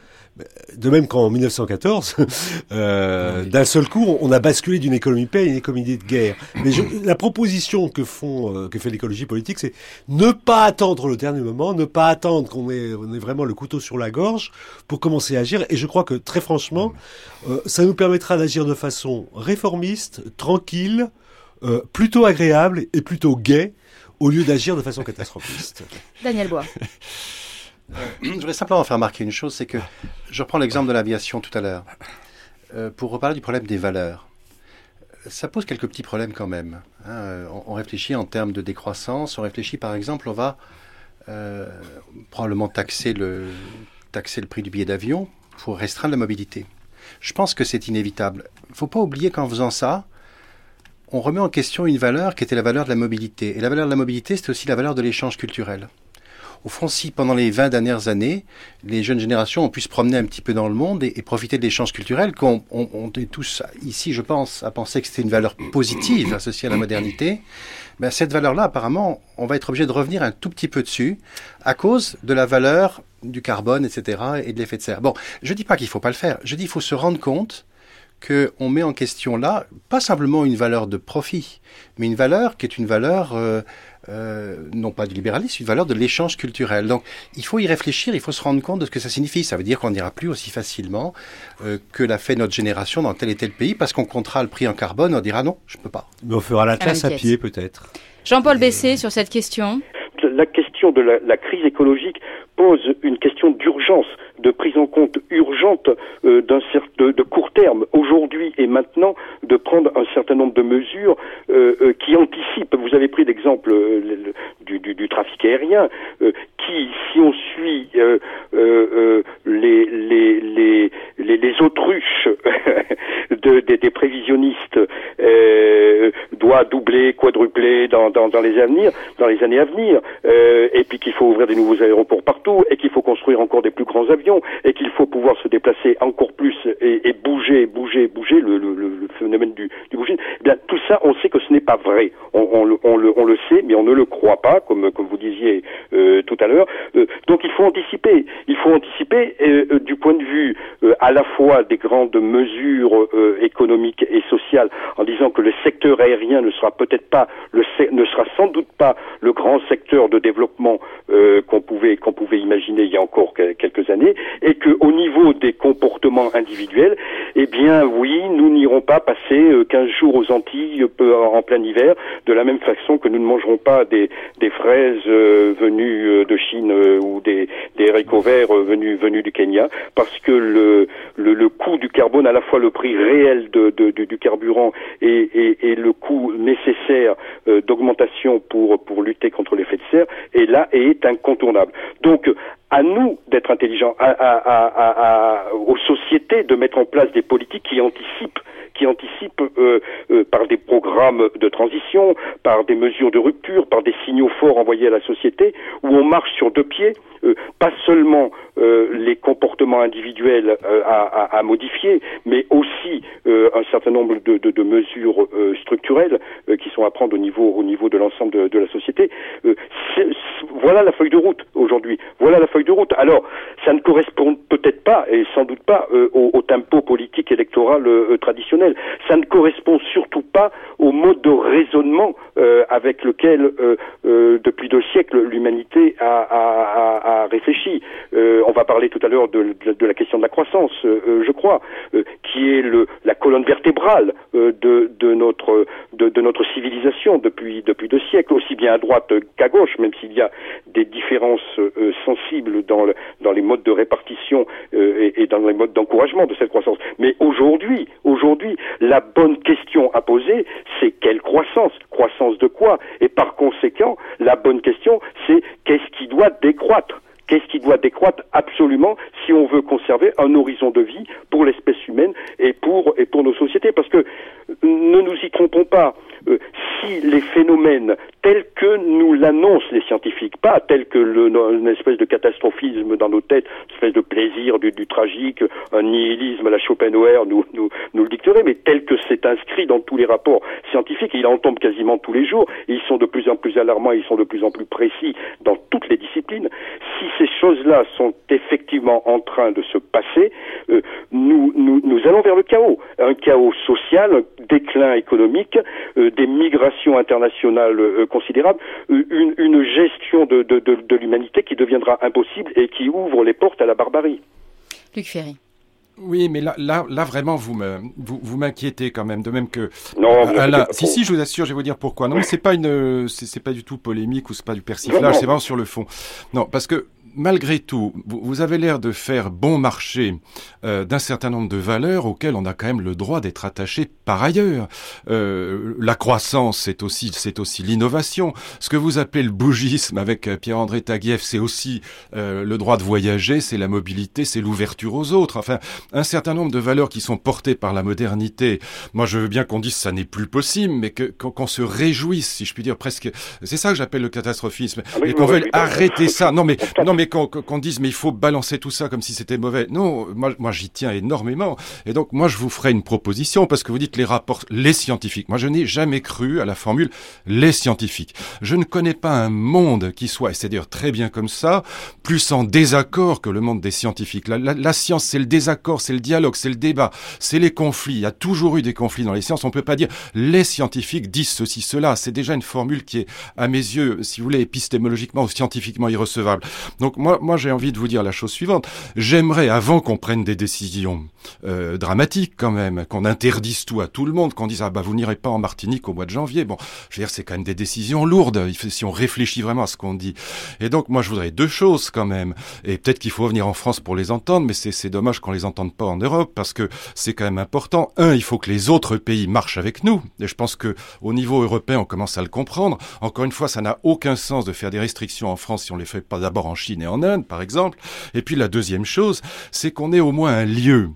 De même qu'en 1914, (laughs) euh, d'un seul coup, on a basculé d'une économie paix à une économie de guerre. Mais la proposition que font, euh, que fait l'écologie politique, c'est ne pas attendre le dernier moment, ne pas attendre qu'on ait, on ait vraiment le couteau sur la gorge pour commencer à agir. Et je crois que très franchement, euh, ça nous permettra d'agir de façon réformiste, tranquille, euh, plutôt agréable et plutôt gai, au lieu d'agir de façon catastrophiste. Daniel Bois. (laughs) (clears throat) Je voudrais simplement faire remarquer une chose, c'est que je reprends l'exemple de l'aviation tout à l'heure. Euh, pour reparler du problème des valeurs, ça pose quelques petits problèmes quand même. Hein. On, réfléchit en termes de décroissance, on réfléchit par exemple, on va euh, probablement taxer le, taxer le prix du billet d'avion pour restreindre la mobilité. Je pense que c'est inévitable. Il ne faut pas oublier qu'en faisant ça, on remet en question une valeur qui était la valeur de la mobilité. Et la valeur de la mobilité, c'est aussi la valeur de l'échange culturel au fond, si pendant les 20 dernières années, les jeunes générations ont pu se promener un petit peu dans le monde et, profiter de l'échange culturel, qu'on on, est tous ici, je pense, à penser que c'était une valeur positive associée à la modernité, ben cette valeur-là, apparemment, on va être obligé de revenir un tout petit peu dessus à cause de la valeur du carbone, etc., et de l'effet de serre. Bon, je dis pas qu'il faut pas le faire. Je dis qu'il faut se rendre compte qu'on met en question là, pas simplement une valeur de profit, mais une valeur qui est une valeur, euh, euh, non pas du libéralisme, une valeur de l'échange culturel. Donc il faut y réfléchir, il faut se rendre compte de ce que ça signifie. Ça veut dire qu'on n'ira plus aussi facilement euh, que l'a fait notre génération dans tel et tel pays, parce qu'on comptera le prix en carbone, on dira non, je ne peux pas. Mais on fera la classe à pied peut-être. Jean-Paul Bessé sur cette question. La question de la, la crise écologique pose une question d'urgence de prise en compte urgente euh, d'un de, de, court terme, aujourd'hui et maintenant, de prendre un certain nombre de mesures euh, euh, qui anticipent. Vous avez pris l'exemple du, trafic aérien, qui, si on suit les, autruches (laughs) de, des, prévisionnistes, doit doubler, quadrupler dans, les avenirs, dans les années à venir, et puis qu'il faut ouvrir des nouveaux aéroports partout, et qu'il faut construire encore des plus grands avions et qu'il faut pouvoir se déplacer encore plus et, bouger, bouger, bouger, le, phénomène du, du eh tout ça, on sait que ce n'est pas vrai. On, le, sait, mais on ne le croit pas, comme, vous disiez euh, tout à l'heure. Euh, donc il faut anticiper. Il faut anticiper euh, du point de vue à la fois des grandes mesures économiques et sociales, en disant que le secteur aérien ne sera peut-être pas, le, ne sera sans doute pas le grand secteur de développement qu'on pouvait imaginer il y a encore quelques années, et que au niveau des comportements individuels, eh bien oui, nous n'irons pas passer 15 euh, jours aux Antilles en plein hiver, de la même façon que nous ne mangerons pas des, des fraises euh, venues euh, de Chine ou des, des verts venus, du Kenya, parce que le, le, coût du carbone, à la fois le prix réel de, du carburant et, et, et, le coût nécessaire d'augmentation pour, pour lutter contre l'effet de serre, est là et est incontournable. Donc, à nous d'être intelligents, aux sociétés de mettre en place des politiques qui anticipent euh, euh, par des programmes de transition, par des mesures de rupture, par des signaux forts envoyés à la société, où on marche sur deux pieds, euh, pas seulement les comportements individuels euh, à, à, modifier, mais aussi un certain nombre de, de, de mesures structurelles qui sont à prendre au niveau, au niveau de l'ensemble de, de, la société. voilà la feuille de route aujourd'hui. Voilà la feuille de route. Alors, ça ne correspond peut-être pas, et sans doute pas, au, au, tempo politique électoral traditionnel. Ça ne correspond surtout pas au mode de raisonnement avec lequel, depuis deux siècles, l'humanité a, réfléchi. Euh, on va parler tout à l'heure de, la question de la croissance, euh, euh, je crois, qui est le, la colonne vertébrale de, notre, de, notre civilisation depuis, deux siècles, aussi bien à droite qu'à gauche, même s'il y a des différences sensibles dans, le, dans les modes de répartition et, et, dans les modes d'encouragement de cette croissance. Mais aujourd'hui, aujourd'hui, la bonne question à poser, c'est quelle croissance? Croissance de quoi? Et par conséquent, la bonne question, c'est qu'est-ce qui doit décroître? Qu'est-ce qui doit décroître absolument si on veut conserver un horizon de vie pour l'espèce humaine et pour, et pour nos sociétés Parce que ne nous y trompons pas, euh, si les phénomènes tels que nous l'annoncent les scientifiques, pas tels que une espèce de catastrophisme dans nos têtes, une espèce de plaisir du, tragique, un nihilisme à la Schopenhauer nous, nous, nous le dicterait, mais tel que c'est inscrit dans tous les rapports scientifiques, il en tombe quasiment tous les jours, ils sont de plus en plus alarmants, ils sont de plus en plus précis dans toutes les disciplines. Si ces choses-là sont effectivement en train de se passer, euh, nous, nous, nous allons vers le chaos, un chaos social, un déclin économique, euh, des migrations internationales euh, considérables, euh, une, une, gestion de, de, de, de l'humanité qui deviendra impossible et qui ouvre les portes à la barbarie. Luc Ferry. Oui, mais là, là, là vraiment, vous me, vous, vous m'inquiétez quand même, de même que. Non, là, si, si, je vous assure, je vais vous dire pourquoi. Non, mais c'est pas une, c'est, pas du tout polémique ou c'est pas du persiflage, c'est vraiment sur le fond. Non, parce que malgré tout, vous avez l'air de faire bon marché euh, d'un certain nombre de valeurs auxquelles on a quand même le droit d'être attaché par ailleurs. Euh, la croissance, c'est aussi, c'est aussi l'innovation. Ce que vous appelez le bougisme avec euh, Pierre-André Taguieff, c'est aussi euh, le droit de voyager, c'est la mobilité, c'est l'ouverture aux autres. Enfin, un certain nombre de valeurs qui sont portées par la modernité. Moi, je veux bien qu'on dise ça n'est plus possible, mais que qu'on se réjouisse, si je puis dire presque. C'est ça que j'appelle le catastrophisme, ah oui, et qu'on veuille arrêter ça. Non, mais (laughs) non, mais mais qu'on dise, mais il faut balancer tout ça comme si c'était mauvais. Non, moi, j'y tiens énormément. Et donc, moi, je vous ferai une proposition parce que vous dites les rapports, les scientifiques. Moi, je n'ai jamais cru à la formule les scientifiques. Je ne connais pas un monde qui soit, et c'est dire très bien comme ça, plus en désaccord que le monde des scientifiques. La, science, c'est le désaccord, c'est le dialogue, c'est le débat, c'est les conflits. Il y a toujours eu des conflits dans les sciences. On peut pas dire les scientifiques disent ceci, cela. C'est déjà une formule qui est, à mes yeux, si vous voulez, épistémologiquement ou scientifiquement irrecevable. Donc moi, moi j'ai envie de vous dire la chose suivante. J'aimerais, avant qu'on prenne des décisions euh, dramatiques quand même, qu'on interdise tout à tout le monde, qu'on dise ah bah vous n'irez pas en Martinique au mois de janvier. Bon, je veux dire c'est quand même des décisions lourdes. Si on réfléchit vraiment à ce qu'on dit. Et donc moi je voudrais deux choses quand même. Et peut-être qu'il faut venir en France pour les entendre, mais c'est dommage qu'on les entende pas en Europe parce que c'est quand même important. Un, il faut que les autres pays marchent avec nous. Et je pense que au niveau européen, on commence à le comprendre. Encore une fois, ça n'a aucun sens de faire des restrictions en France si on les fait pas d'abord en Chine en Inde, par exemple. Et puis la deuxième chose, c'est qu'on ait au moins un lieu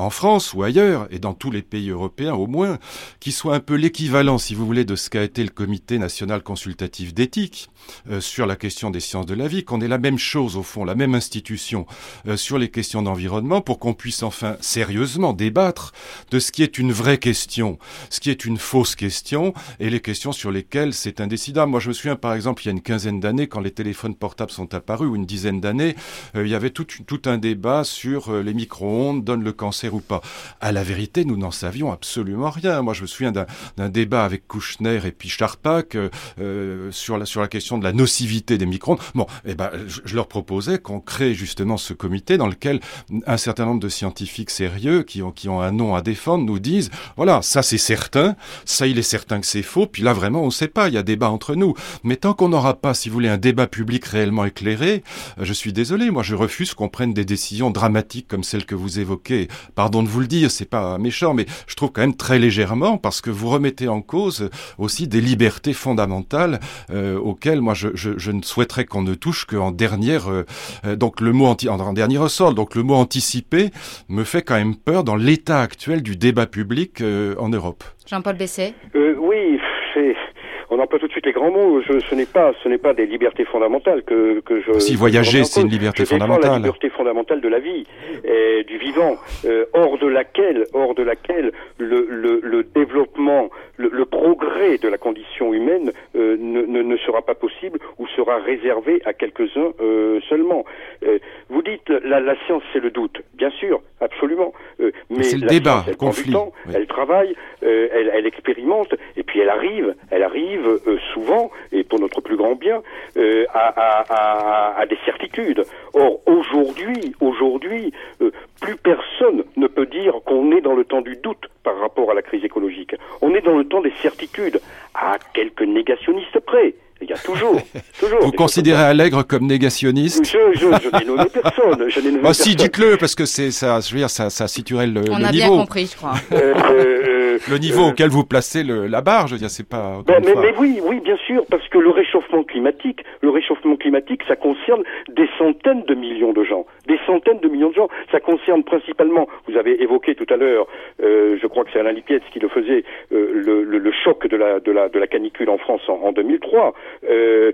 en France ou ailleurs, et dans tous les pays européens au moins, qui soit un peu l'équivalent, si vous voulez, de ce qu'a été le Comité national consultatif d'éthique euh, sur la question des sciences de la vie, qu'on ait la même chose au fond, la même institution euh, sur les questions d'environnement, pour qu'on puisse enfin sérieusement débattre de ce qui est une vraie question, ce qui est une fausse question, et les questions sur lesquelles c'est indécidable. Moi, je me souviens, par exemple, il y a une quinzaine d'années, quand les téléphones portables sont apparus, ou une dizaine d'années, euh, il y avait tout, tout un débat sur les micro-ondes donnent le cancer ou pas. À la vérité, nous n'en savions absolument rien. Moi, je me souviens d'un débat avec Kouchner et puis Charpak euh, euh, sur, la, sur la question de la nocivité des micro-ondes. Bon, eh ben, je, leur proposais qu'on crée justement ce comité dans lequel un certain nombre de scientifiques sérieux qui ont, qui ont un nom à défendre nous disent, voilà, ça c'est certain, ça il est certain que c'est faux, puis là vraiment on ne sait pas, il y a débat entre nous. Mais tant qu'on n'aura pas, si vous voulez, un débat public réellement éclairé, je suis désolé, moi je refuse qu'on prenne des décisions dramatiques comme celles que vous évoquez pardon de vous le dire, c'est pas méchant, mais je trouve quand même très légèrement parce que vous remettez en cause aussi des libertés fondamentales euh, auxquelles moi je, je, je, ne souhaiterais qu'on ne touche qu'en dernière, euh, euh, donc le mot anti, en, dernier ressort, donc le mot anticipé me fait quand même peur dans l'état actuel du débat public en Europe. Jean-Paul Besset. oui, c'est on emploie tout de suite les grands mots. Je, ce n'est pas, ce n'est pas des libertés fondamentales que, que je. Si voyager, c'est une liberté je fondamentale. la liberté fondamentale de la vie, et du vivant, euh, hors de laquelle, hors de laquelle le, le, le développement, le, le, progrès de la condition humaine euh, ne, ne, ne, sera pas possible ou sera réservé à quelques-uns euh, seulement. Euh, vous dites la, la science, c'est le doute, bien sûr, absolument. Euh, mais c'est le débat, elle conflit. Temps, Elle travaille, elle, elle expérimente, et puis elle arrive, elle arrive euh, souvent, et pour notre plus grand bien, euh, à, à, des certitudes. Or, aujourd'hui, aujourd'hui, euh, plus personne ne peut dire qu'on est dans le temps du doute par rapport à la crise écologique. On est dans le temps des certitudes, à quelques négationnistes près. Il y a toujours, (laughs) toujours. Vous considérez Allègre comme négationniste Je, je, je n'ai nommé personne. Je nommé oh, si, dites-le, parce que c'est ça, je veux dire, ça, ça situerait le, On le a niveau. bien compris, je crois. Euh, euh, le niveau euh, auquel vous placez le, la barre, je veux dire, c'est pas. Ben, mais, mais, oui, oui, bien sûr, parce que le réchauffement climatique, le réchauffement climatique, ça concerne des centaines de millions de gens, des centaines de millions de gens. Ça concerne principalement, vous avez évoqué tout à l'heure, euh, je crois que c'est Alain Lipietz qui le faisait, euh, le, le, le, choc de la, de la, de la canicule en France en, en 2003. Euh,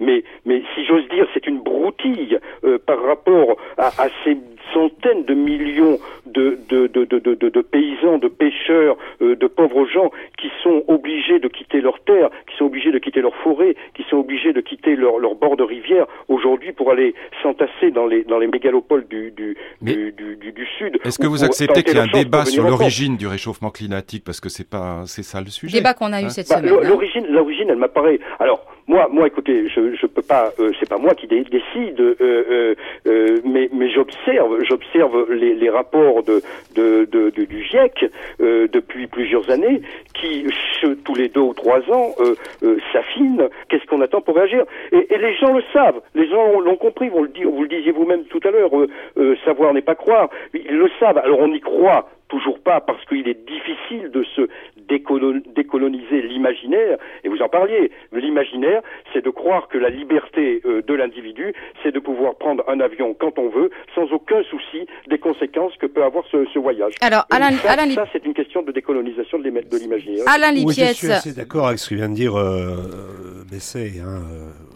mais, mais si j'ose dire, c'est une broutille par rapport à, à ces centaines de millions de, de, de, de, de paysans, de pêcheurs, euh, de pauvres gens qui sont obligés de quitter leurs terres, qui sont obligés de quitter leurs forêts, qui sont obligés de quitter leurs leur bords de rivière aujourd'hui pour aller s'entasser dans les, dans les mégalopoles du, du, du, du, du, Sud. Est-ce que vous acceptez qu'il y a un débat sur l'origine du réchauffement climatique? Parce que c'est pas c'est ça le sujet Débat qu'on a eu hein cette bah, semaine. Hein. L'origine, l'origine, elle m'apparaît. Alors moi, moi, écoutez, je, je peux pas, euh, c'est pas moi qui dé décide, euh, euh, mais, mais j'observe, j'observe les, les, rapports de, de, de, du GIEC depuis plusieurs années, qui tous les deux ou trois ans s'affinent. Qu'est-ce qu'on attend pour réagir? Et, et, les gens le savent, les gens l'ont compris. Vous le, vous le disiez vous-même tout à l'heure. savoir n'est pas croire. Ils le savent. Alors on y croit toujours pas parce qu'il est difficile de se décoloniser l'imaginaire, et vous en parliez, l'imaginaire, c'est de croire que la liberté euh, de l'individu, c'est de pouvoir prendre un avion quand on veut, sans aucun souci des conséquences que peut avoir ce, ce voyage. Alors, Alain, ça, Alain ça c'est une question de décolonisation de l'imaginaire. Alain Oui, je suis assez d'accord avec ce que vient de dire euh, Besset. Hein.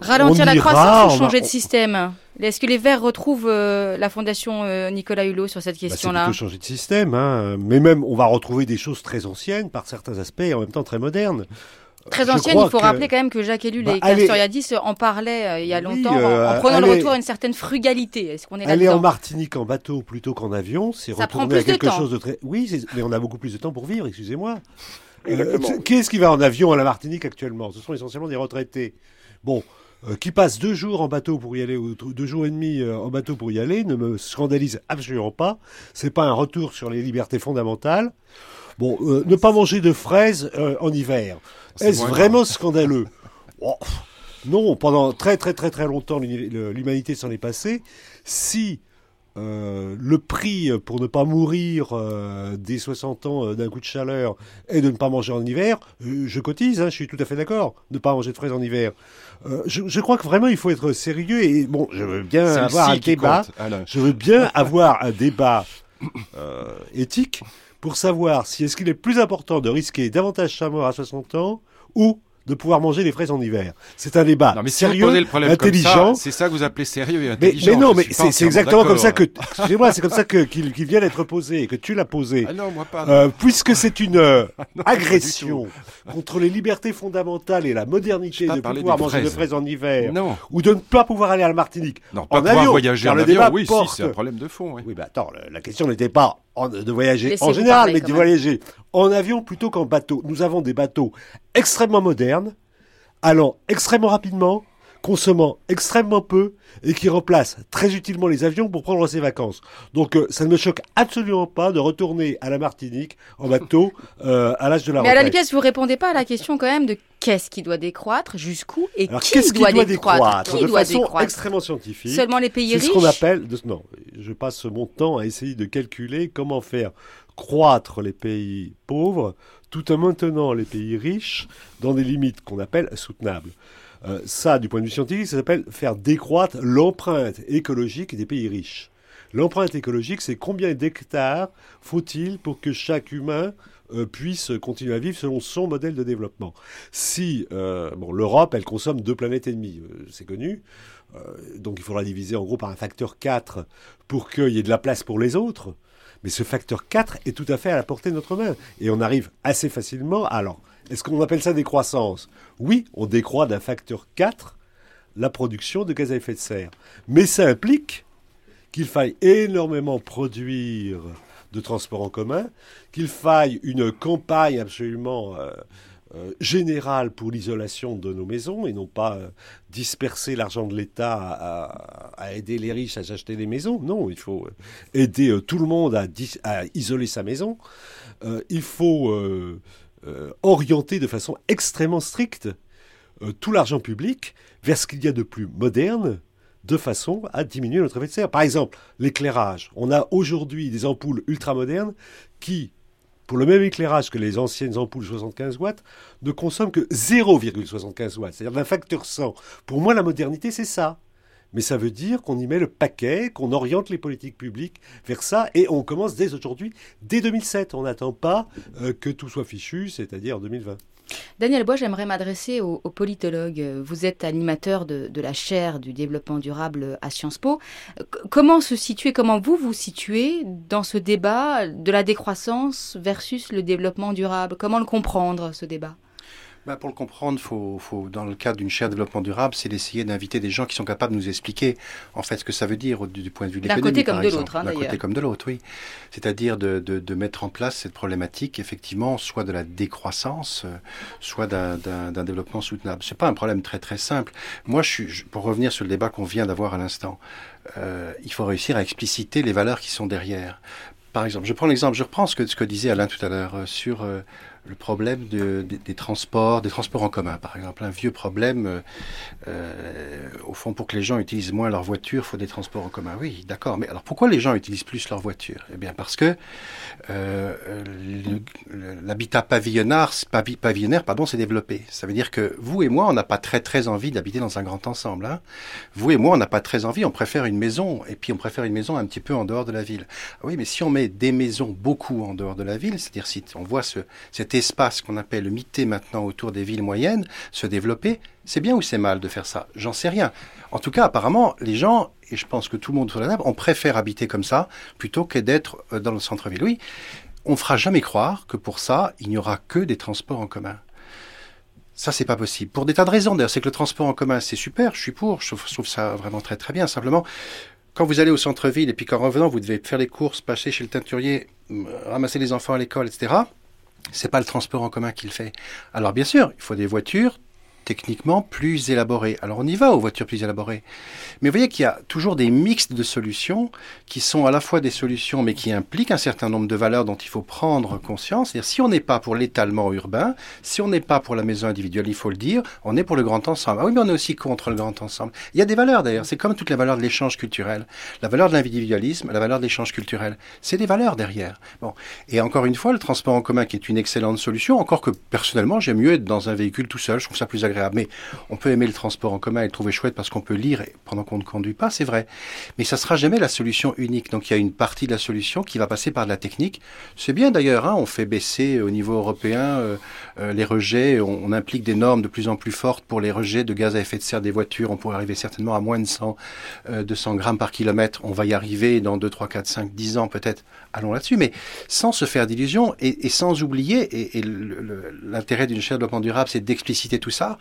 ralentir On la ira, croissance on ou va- changer de système Est-ce que les Verts retrouvent euh, la fondation euh, Nicolas Hulot sur cette question-là bah, C'est plutôt changer de système, hein. mais même on va retrouver des choses très anciennes par certains aspects et en même temps très modernes. Très ancienne, il faut rappeler quand même que Jacques Ellul bah, et Castoriadis en parlaient euh, il y a longtemps en, prenant le retour à une certaine frugalité. Est-ce qu'on est, Aller en Martinique en bateau plutôt qu'en avion, c'est retourner à quelque chose de très. Oui, mais on a beaucoup plus de temps pour vivre, excusez-moi. Euh, qui est-ce qui va en avion à la Martinique actuellement? Ce sont essentiellement des retraités. Bon, euh, qui passent deux jours en bateau pour y aller, ou deux jours et demi en bateau pour y aller, ne me scandalise absolument pas. C'est pas un retour sur les libertés fondamentales. Bon, ne pas manger de fraises en hiver. Est-ce vraiment scandaleux (laughs) oh, Non, pendant très très très très longtemps, l'humanité s'en est passée. Si euh, le prix pour ne pas mourir euh, dès 60 ans euh, d'un coup de chaleur est de ne pas manger en hiver, je cotise, hein, je suis tout à fait d'accord, ne pas manger de fraises en hiver. Je, crois que vraiment il faut être sérieux et bon, je veux bien (laughs) avoir un débat. Je veux bien avoir un débat éthique pour savoir si est-ce qu'il est plus important de risquer davantage sa mort à 60 ans ou de pouvoir manger les fraises en hiver. C'est un débat non, mais sérieux, intelligent. C'est ça que vous appelez sérieux et intelligent. Mais, non, mais c'est exactement comme ça que, excusez-moi, c'est comme ça que qu'il vient d'être posé et que tu l'as posé. Ah non, moi pas. Euh, puisque c'est une euh, (laughs) agression contre les libertés fondamentales et la modernité de pouvoir manger des fraises en hiver, non. ou de ne pas pouvoir aller à la Martinique. Non, pas en pouvoir avion, voyager en avion. Oui, si, c'est un problème de fond. Oui, oui bah attends, la question n'était pas de voyager en général, mais de voyager en avion plutôt qu'en bateau. Nous avons des bateaux extrêmement modernes, allant extrêmement rapidement, consommant extrêmement peu et qui remplacent très utilement les avions pour prendre ses vacances. Donc euh, ça ne me choque absolument pas de retourner à la Martinique en bateau (laughs) euh, à l'âge de la Mais à la pièce, vous répondez pas à la question quand même de qu'est-ce qui doit décroître, jusqu'où et qui, doit, décroître, De façon extrêmement scientifique. Seulement les pays riches. C'est ce qu'on appelle. non, je passe mon temps à essayer de calculer comment faire croître les pays pauvres tout en maintenant les pays riches dans des limites qu'on appelle soutenables. Euh, ça, du point de vue scientifique, ça s'appelle faire décroître l'empreinte écologique des pays riches. L'empreinte écologique, c'est combien d'hectares faut-il pour que chaque humain euh, puisse continuer à vivre selon son modèle de développement? Si euh, bon, l'Europe, elle consomme deux planètes et demie, c'est connu. donc il faudra diviser en gros par un facteur 4 pour qu'il y ait de la place pour les autres. Mais ce facteur 4 est tout à fait à la portée de notre main. Et on arrive assez facilement. Alors, est-ce qu'on appelle ça décroissance Oui, on décroît d'un facteur 4 la production de gaz à effet de serre. Mais ça implique qu'il faille énormément produire de transports en commun, qu'il faille une campagne absolument euh, euh, générale pour l'isolation de nos maisons et non pas euh, disperser l'argent de l'État à, aider les riches à s'acheter des maisons. Non, il faut euh, aider tout le monde à, à, isoler sa maison. il faut orienter de façon extrêmement stricte tout l'argent public vers ce qu'il y a de plus moderne de façon à diminuer notre effet de serre. Par exemple, l'éclairage. On a aujourd'hui des ampoules ultramodernes qui pour le même éclairage que les anciennes ampoules 75 watts, ne consomment que 0,75 watts, c'est-à-dire d'un facteur 100. Pour moi, la modernité, c'est ça. Mais ça veut dire qu'on y met le paquet, qu'on oriente les politiques publiques vers ça, et on commence dès aujourd'hui, dès 2007. On n'attend pas euh, que tout soit fichu, c'est-à-dire en 2020. Daniel Bois, j'aimerais m'adresser aux, politologues. Vous êtes animateur de, la chaire du développement durable à Sciences Po. comment se situer, comment vous vous situez dans ce débat de la décroissance versus le développement durable? Comment le comprendre, ce débat? Bah, pour le comprendre, faut, faut, dans le cadre d'une chaire développement durable, c'est d'essayer d'inviter des gens qui sont capables de nous expliquer en fait ce que ça veut dire du, point de vue de l'économie. D'un côté comme de l'autre, hein, D'un côté comme de l'autre, oui. C'est-à-dire de, de, de, mettre en place cette problématique, effectivement, soit de la décroissance, euh, soit d'un développement soutenable. C'est pas un problème très très simple. Moi, je suis, pour revenir sur le débat qu'on vient d'avoir à l'instant, euh, il faut réussir à expliciter les valeurs qui sont derrière. Par exemple, je prends l'exemple, je reprends ce que, ce que disait Alain tout à l'heure euh, sur euh, le problème de, des transports, des transports en commun, par exemple. Un vieux problème, euh, au fond, pour que les gens utilisent moins leur voiture, il faut des transports en commun. Oui, d'accord. Mais alors pourquoi les gens utilisent plus leur voiture? Eh bien parce que euh, l'habitat pavillonnaire, pavillonnaire s'est développé. Ça veut dire que vous et moi, on n'a pas très très envie d'habiter dans un grand ensemble. Hein. Vous et moi, on n'a pas très envie, on préfère une maison, et puis on préfère une maison un petit peu en dehors de la ville. Ah oui, mais si on met des maisons beaucoup en dehors de la ville, c'est-à-dire si on voit cet espace qu'on appelle le mité maintenant autour des villes moyennes se développer, c'est bien ou c'est mal de faire ça? J'en sais rien. En tout cas, apparemment, les gens, et je pense que tout le monde sur la table, on préfère habiter comme ça plutôt que d'être euh, dans le centre-ville. Oui, on ne fera jamais croire que pour ça, il n'y aura que des transports en commun. Ça, c'est pas possible. Pour des tas de raisons, d'ailleurs. C'est que le transport en commun, c'est super, je suis pour, je trouve, ça vraiment très très bien. Simplement, quand vous allez au centre-ville et puis qu'en revenant, vous devez faire les courses, passer chez le teinturier, ramasser les enfants à l'école, etc., c'est pas le transport en commun qui le fait. Alors bien sûr, il faut des voitures, techniquement plus élaboré. Alors on y va aux voitures plus élaborées. Mais vous voyez qu'il y a toujours des mixtes de solutions qui sont à la fois des solutions mais qui impliquent un certain nombre de valeurs dont il faut prendre conscience. C'est-à-dire si on n'est pas pour l'étalement urbain, si on n'est pas pour la maison individuelle, il faut le dire, on est pour le grand ensemble. Ah oui, mais on est aussi contre le grand ensemble. Il y a des valeurs d'ailleurs, c'est comme toutes les valeurs de l'échange culturel. La valeur de l'individualisme, la valeur de l'échange culturel, c'est des valeurs derrière. Et encore une fois, le transport en commun qui est une excellente solution, encore que personnellement j'aime mieux être dans un véhicule tout seul, je trouve ça plus agréable mais on peut aimer le transport en commun et le trouver chouette parce qu'on peut lire pendant qu'on ne conduit pas, c'est vrai. Mais ça sera jamais la solution unique. Donc il y a une partie de la solution qui va passer par de la technique. C'est bien d'ailleurs, hein, on fait baisser au niveau européen euh, euh, les rejets, on, implique des normes de plus en plus fortes pour les rejets de gaz à effet de serre des voitures. On pourrait arriver certainement à moins de 100, 200 euh, grammes par kilomètre. On va y arriver dans 2, 3, 4, 5, 10 ans peut-être. Allons là-dessus. Mais sans se faire d'illusions et, sans oublier, et, l'intérêt d'une chaire de développement durable, c'est d'expliciter tout ça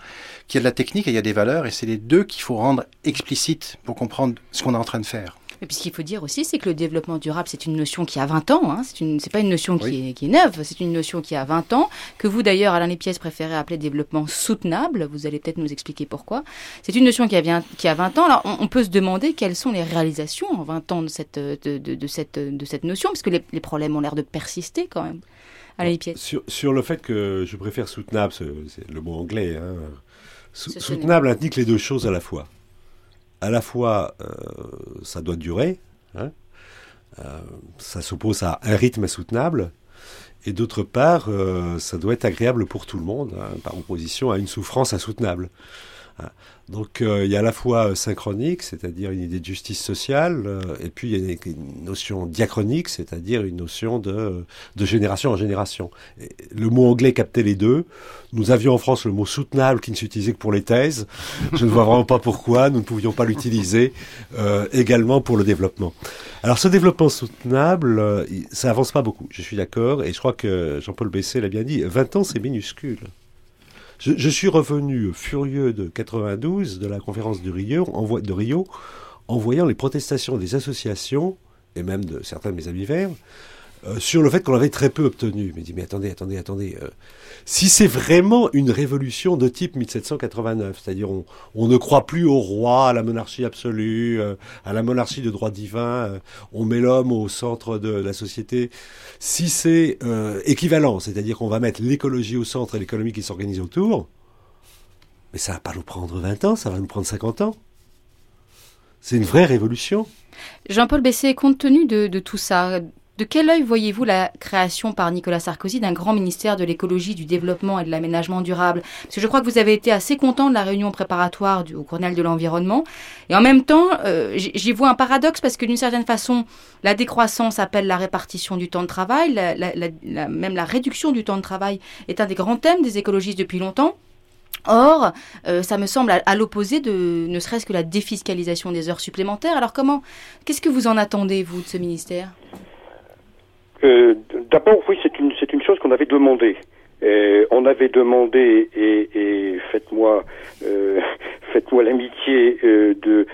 qu'il y a de la technique et il y a des valeurs, et c'est les deux qu'il faut rendre explicites pour comprendre ce qu'on est en train de faire. Et puis ce qu'il faut dire aussi, c'est que le développement durable, c'est une notion qui a 20 ans. Hein. C'est une, pas une notion qui, est, qui, est, neuve, c'est une notion qui a 20 ans, que vous d'ailleurs, Alain pièces préférez appeler développement soutenable. Vous allez peut-être nous expliquer pourquoi. C'est une notion qui a, qui a 20 ans. Alors on, peut se demander quelles sont les réalisations en 20 ans de cette, de, de, cette, de cette notion, parce que les, les problèmes ont l'air de persister quand même. Sur, sur, le fait que je préfère soutenable, c'est le mot anglais, hein, soutenable indique les deux choses à la fois. À la fois, euh, ça doit durer, hein, euh, ça s'oppose à un rythme soutenable, et d'autre part, euh, ça doit être agréable pour tout le monde, hein, par opposition à une souffrance insoutenable. Donc euh, il y a à la fois euh, synchronique, c'est-à-dire une idée de justice sociale, euh, et puis il y a une, notion diachronique, c'est-à-dire une notion de, de, génération en génération. le mot anglais captait les deux. Nous avions en France le mot soutenable qui ne s'utilisait que pour les thèses. Je ne vois vraiment pas pourquoi nous ne pouvions pas l'utiliser également pour le développement. Alors ce développement soutenable, ça avance pas beaucoup, je suis d'accord, et je crois que Jean-Paul Bessé l'a bien dit, 20 ans c'est minuscule. Je, suis revenu furieux de 92, de la conférence de Rio, en, de Rio, en voyant les protestations des associations, et même de certains de mes amis verts, euh, sur le fait qu'on avait très peu obtenu. Mais dit, mais attendez, attendez, attendez. Euh, si c'est vraiment une révolution de type 1789, c'est-à-dire on, ne croit plus au roi, à la monarchie absolue, euh, à la monarchie de droit divin, on met l'homme au centre de la société. Si c'est équivalent, c'est-à-dire qu'on va mettre l'écologie au centre et l'économie qui s'organise autour, mais ça va pas nous prendre 20 ans, ça va nous prendre 50 ans. C'est une vraie révolution. Jean-Paul Bessé, compte tenu de, tout ça, de quel œil voyez-vous la création par Nicolas Sarkozy d'un grand ministère de l'écologie, du développement et de l'aménagement durable? Parce que je crois que vous avez été assez content de la réunion préparatoire au Cornell de l'environnement. Et en même temps, euh, j'y vois un paradoxe parce que d'une certaine façon, la décroissance appelle la répartition du temps de travail, même la réduction du temps de travail est un des grands thèmes des écologistes depuis longtemps. Or, euh, ça me semble à, l'opposé de ne serait-ce que la défiscalisation des heures supplémentaires. Alors comment, qu'est-ce que vous en attendez, vous, de ce ministère? Euh, d'abord, oui, c'est une, c'est une chose qu'on avait demandé. on avait demandé, et, et faites-moi, euh, (laughs) faites-moi l'amitié euh, de,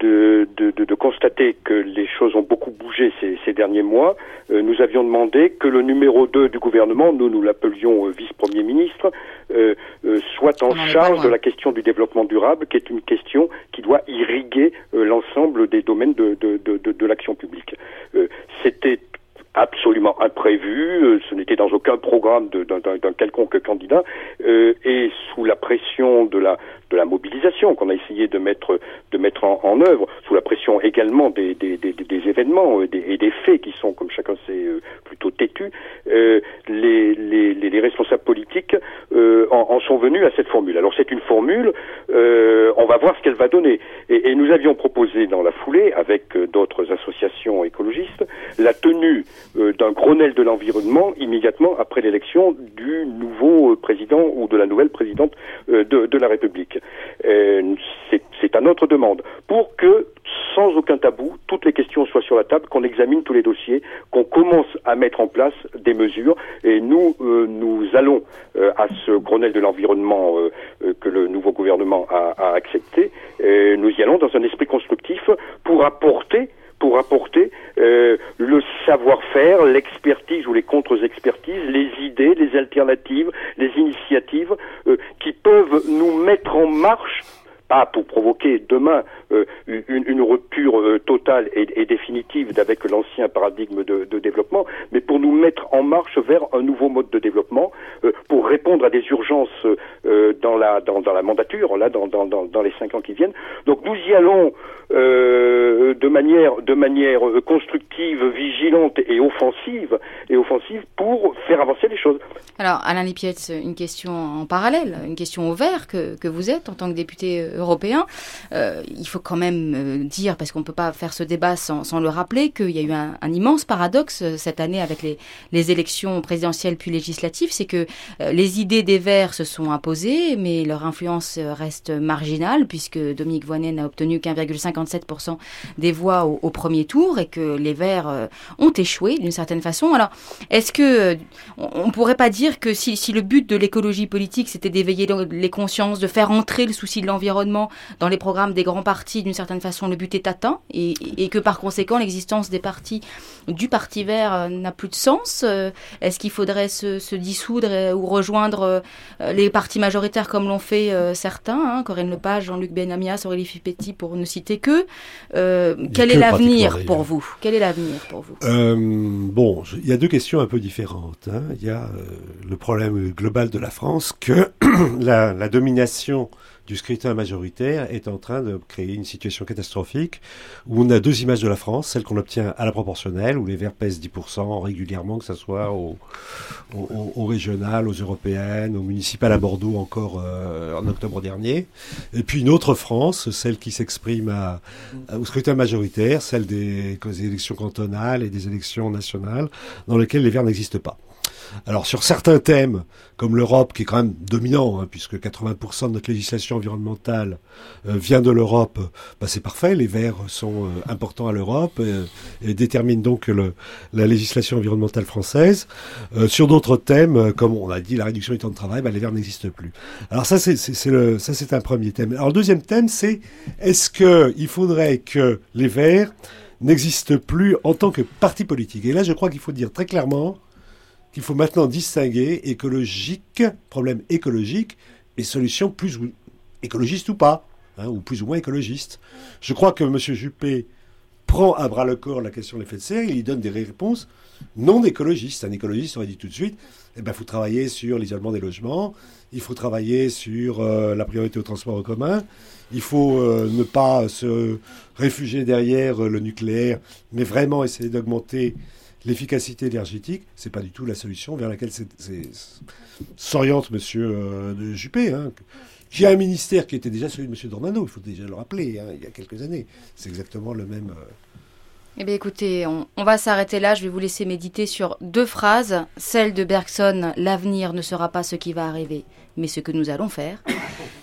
de, de, de, constater que les choses ont beaucoup bougé ces, ces derniers mois. Euh, nous avions demandé que le numéro 2 du gouvernement, nous nous l'appelions vice-premier ministre, soit en charge de la question du développement durable, qui est une question qui doit irriguer l'ensemble des domaines de, de, de, de l'action publique. C'était absolument imprévu, euh, ce n'était dans aucun programme d'un quelconque candidat, euh, et sous la pression de la, de la mobilisation qu'on a essayé de mettre, de mettre en, œuvre, sous la pression également des, des, des, événements euh, et des, faits qui sont, comme chacun sait, euh, plutôt têtus, les, les, les, responsables politiques en, sont venus à cette formule. Alors c'est une formule, on va voir ce qu'elle va donner. Et, et, nous avions proposé dans la foulée, avec d'autres associations écologistes, la tenue euh, d'un Grenelle de l'environnement immédiatement après l'élection du nouveau président ou de la nouvelle présidente de, de la République. C'est à notre demande pour que sans aucun tabou, toutes les questions soient sur la table, qu'on examine tous les dossiers, qu'on commence à mettre en place des mesures. Et nous, euh, nous allons euh, à ce Grenelle de l'environnement euh, que le nouveau gouvernement a, a accepté. Nous y allons dans un esprit constructif pour apporter pour apporter le savoir-faire, l'expertise ou les contre-expertises, les idées, les alternatives, les initiatives qui peuvent nous mettre en marche pas pour provoquer demain euh, une, rupture euh, totale et, définitive avec l'ancien paradigme de, développement, mais pour nous mettre en marche vers un nouveau mode de développement, euh, pour répondre à des urgences dans la dans, la mandature, là dans, dans, les cinq ans qui viennent. Donc nous y allons de manière de manière constructive, vigilante et offensive et offensive pour faire avancer les choses. Alors Alain Lipietz, une question en parallèle, une question au vert que, que vous êtes en tant que député. Il faut quand même euh, dire, parce qu'on ne peut pas faire ce débat sans, le rappeler, qu'il y a eu un, immense paradoxe euh, cette année avec les, élections présidentielles puis législatives, c'est que euh, les idées des Verts se sont imposées, mais leur influence reste marginale, puisque Dominique Voynet n'a obtenu qu'1,57% des voix au, premier tour et que les Verts ont échoué d'une certaine façon. Alors, est-ce que on ne pourrait pas dire que si le but de l'écologie politique, c'était d'éveiller les consciences, de faire entrer le souci de l'environnement dans les programmes des grands partis, d'une certaine façon, le but est atteint et, que par conséquent, l'existence des partis, du Parti vert euh, n'a plus de sens euh, Est-ce qu'il faudrait se, dissoudre ou rejoindre euh, les partis majoritaires comme l'ont fait certains, hein, Corinne Lepage, Jean-Luc Benamias, Aurélie Fipetti, pour ne citer que Quel est l'avenir pour vous? Quel est l'avenir pour vous? Bon, il y a deux questions un peu différentes. Hein. Il y a le problème global de la France que (clears throat) la domination du scrutin majoritaire est en train de créer une situation catastrophique où on a deux images de la France, celle qu'on obtient à la proportionnelle, où les Verts pèsent 10% régulièrement, que ce soit au, au, régional, aux européennes, aux municipales à Bordeaux encore euh, en octobre dernier. Et puis une autre France, celle qui s'exprime au scrutin majoritaire, celle des élections cantonales et des élections nationales, dans lesquelles les Verts n'existent pas. Alors sur certains thèmes, comme l'Europe, qui est quand même dominant, hein, puisque 80% de notre législation environnementale euh, vient de l'Europe, bah, c'est parfait, les Verts sont euh, importants à l'Europe euh, et, déterminent donc la législation environnementale française. sur d'autres thèmes, comme on a dit la réduction du temps de travail, bah, les Verts n'existent plus. Alors ça c'est ça c'est un premier thème. Alors le deuxième thème c'est est-ce qu'il faudrait que les Verts n'existent plus en tant que parti politique? Et là je crois qu'il faut dire très clairement qu'il faut maintenant distinguer écologique, problème écologique, et solution plus écologiste ou pas, hein, ou plus ou moins écologiste. Je crois que M. Juppé prend à bras le corps la question de l'effet de serre, il y donne des réponses non écologistes. Un écologiste aurait dit tout de suite, eh ben, faut travailler sur l'isolement des logements, il faut travailler sur euh, la priorité au transport en commun, il faut euh, ne pas se réfugier derrière le nucléaire, mais vraiment essayer d'augmenter l'efficacité énergétique, c'est pas du tout la solution vers laquelle s'oriente Monsieur euh, Juppé. Hein. J'ai un ministère qui était déjà celui de Monsieur Dornano, il faut déjà le rappeler, hein, il y a quelques années. C'est exactement le même. Euh, eh bien écoutez, on va s'arrêter là. Je vais vous laisser méditer sur deux phrases. Celle de Bergson, l'avenir ne sera pas ce qui va arriver, mais ce que nous allons faire.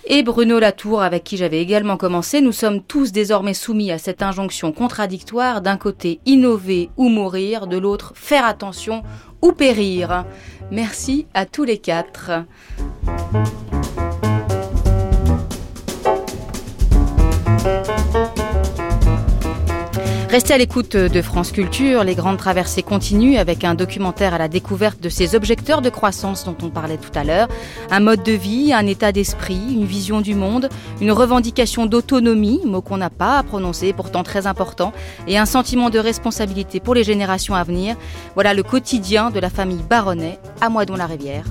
Et Bruno Latour, avec qui j'avais également commencé, nous sommes tous désormais soumis à cette injonction contradictoire d'un côté innover ou mourir, de l'autre faire attention ou périr. Merci à tous les quatre. Restez à l'écoute de France Culture. Les grandes traversées continuent avec un documentaire à la découverte de ces objecteurs de croissance dont on parlait tout à l'heure. Un mode de vie, un état d'esprit, une vision du monde, une revendication d'autonomie, mot qu'on n'a pas à prononcer, pourtant très important, et un sentiment de responsabilité pour les générations à venir. Voilà le quotidien de la famille Baronnet à Moidon-la-Rivière.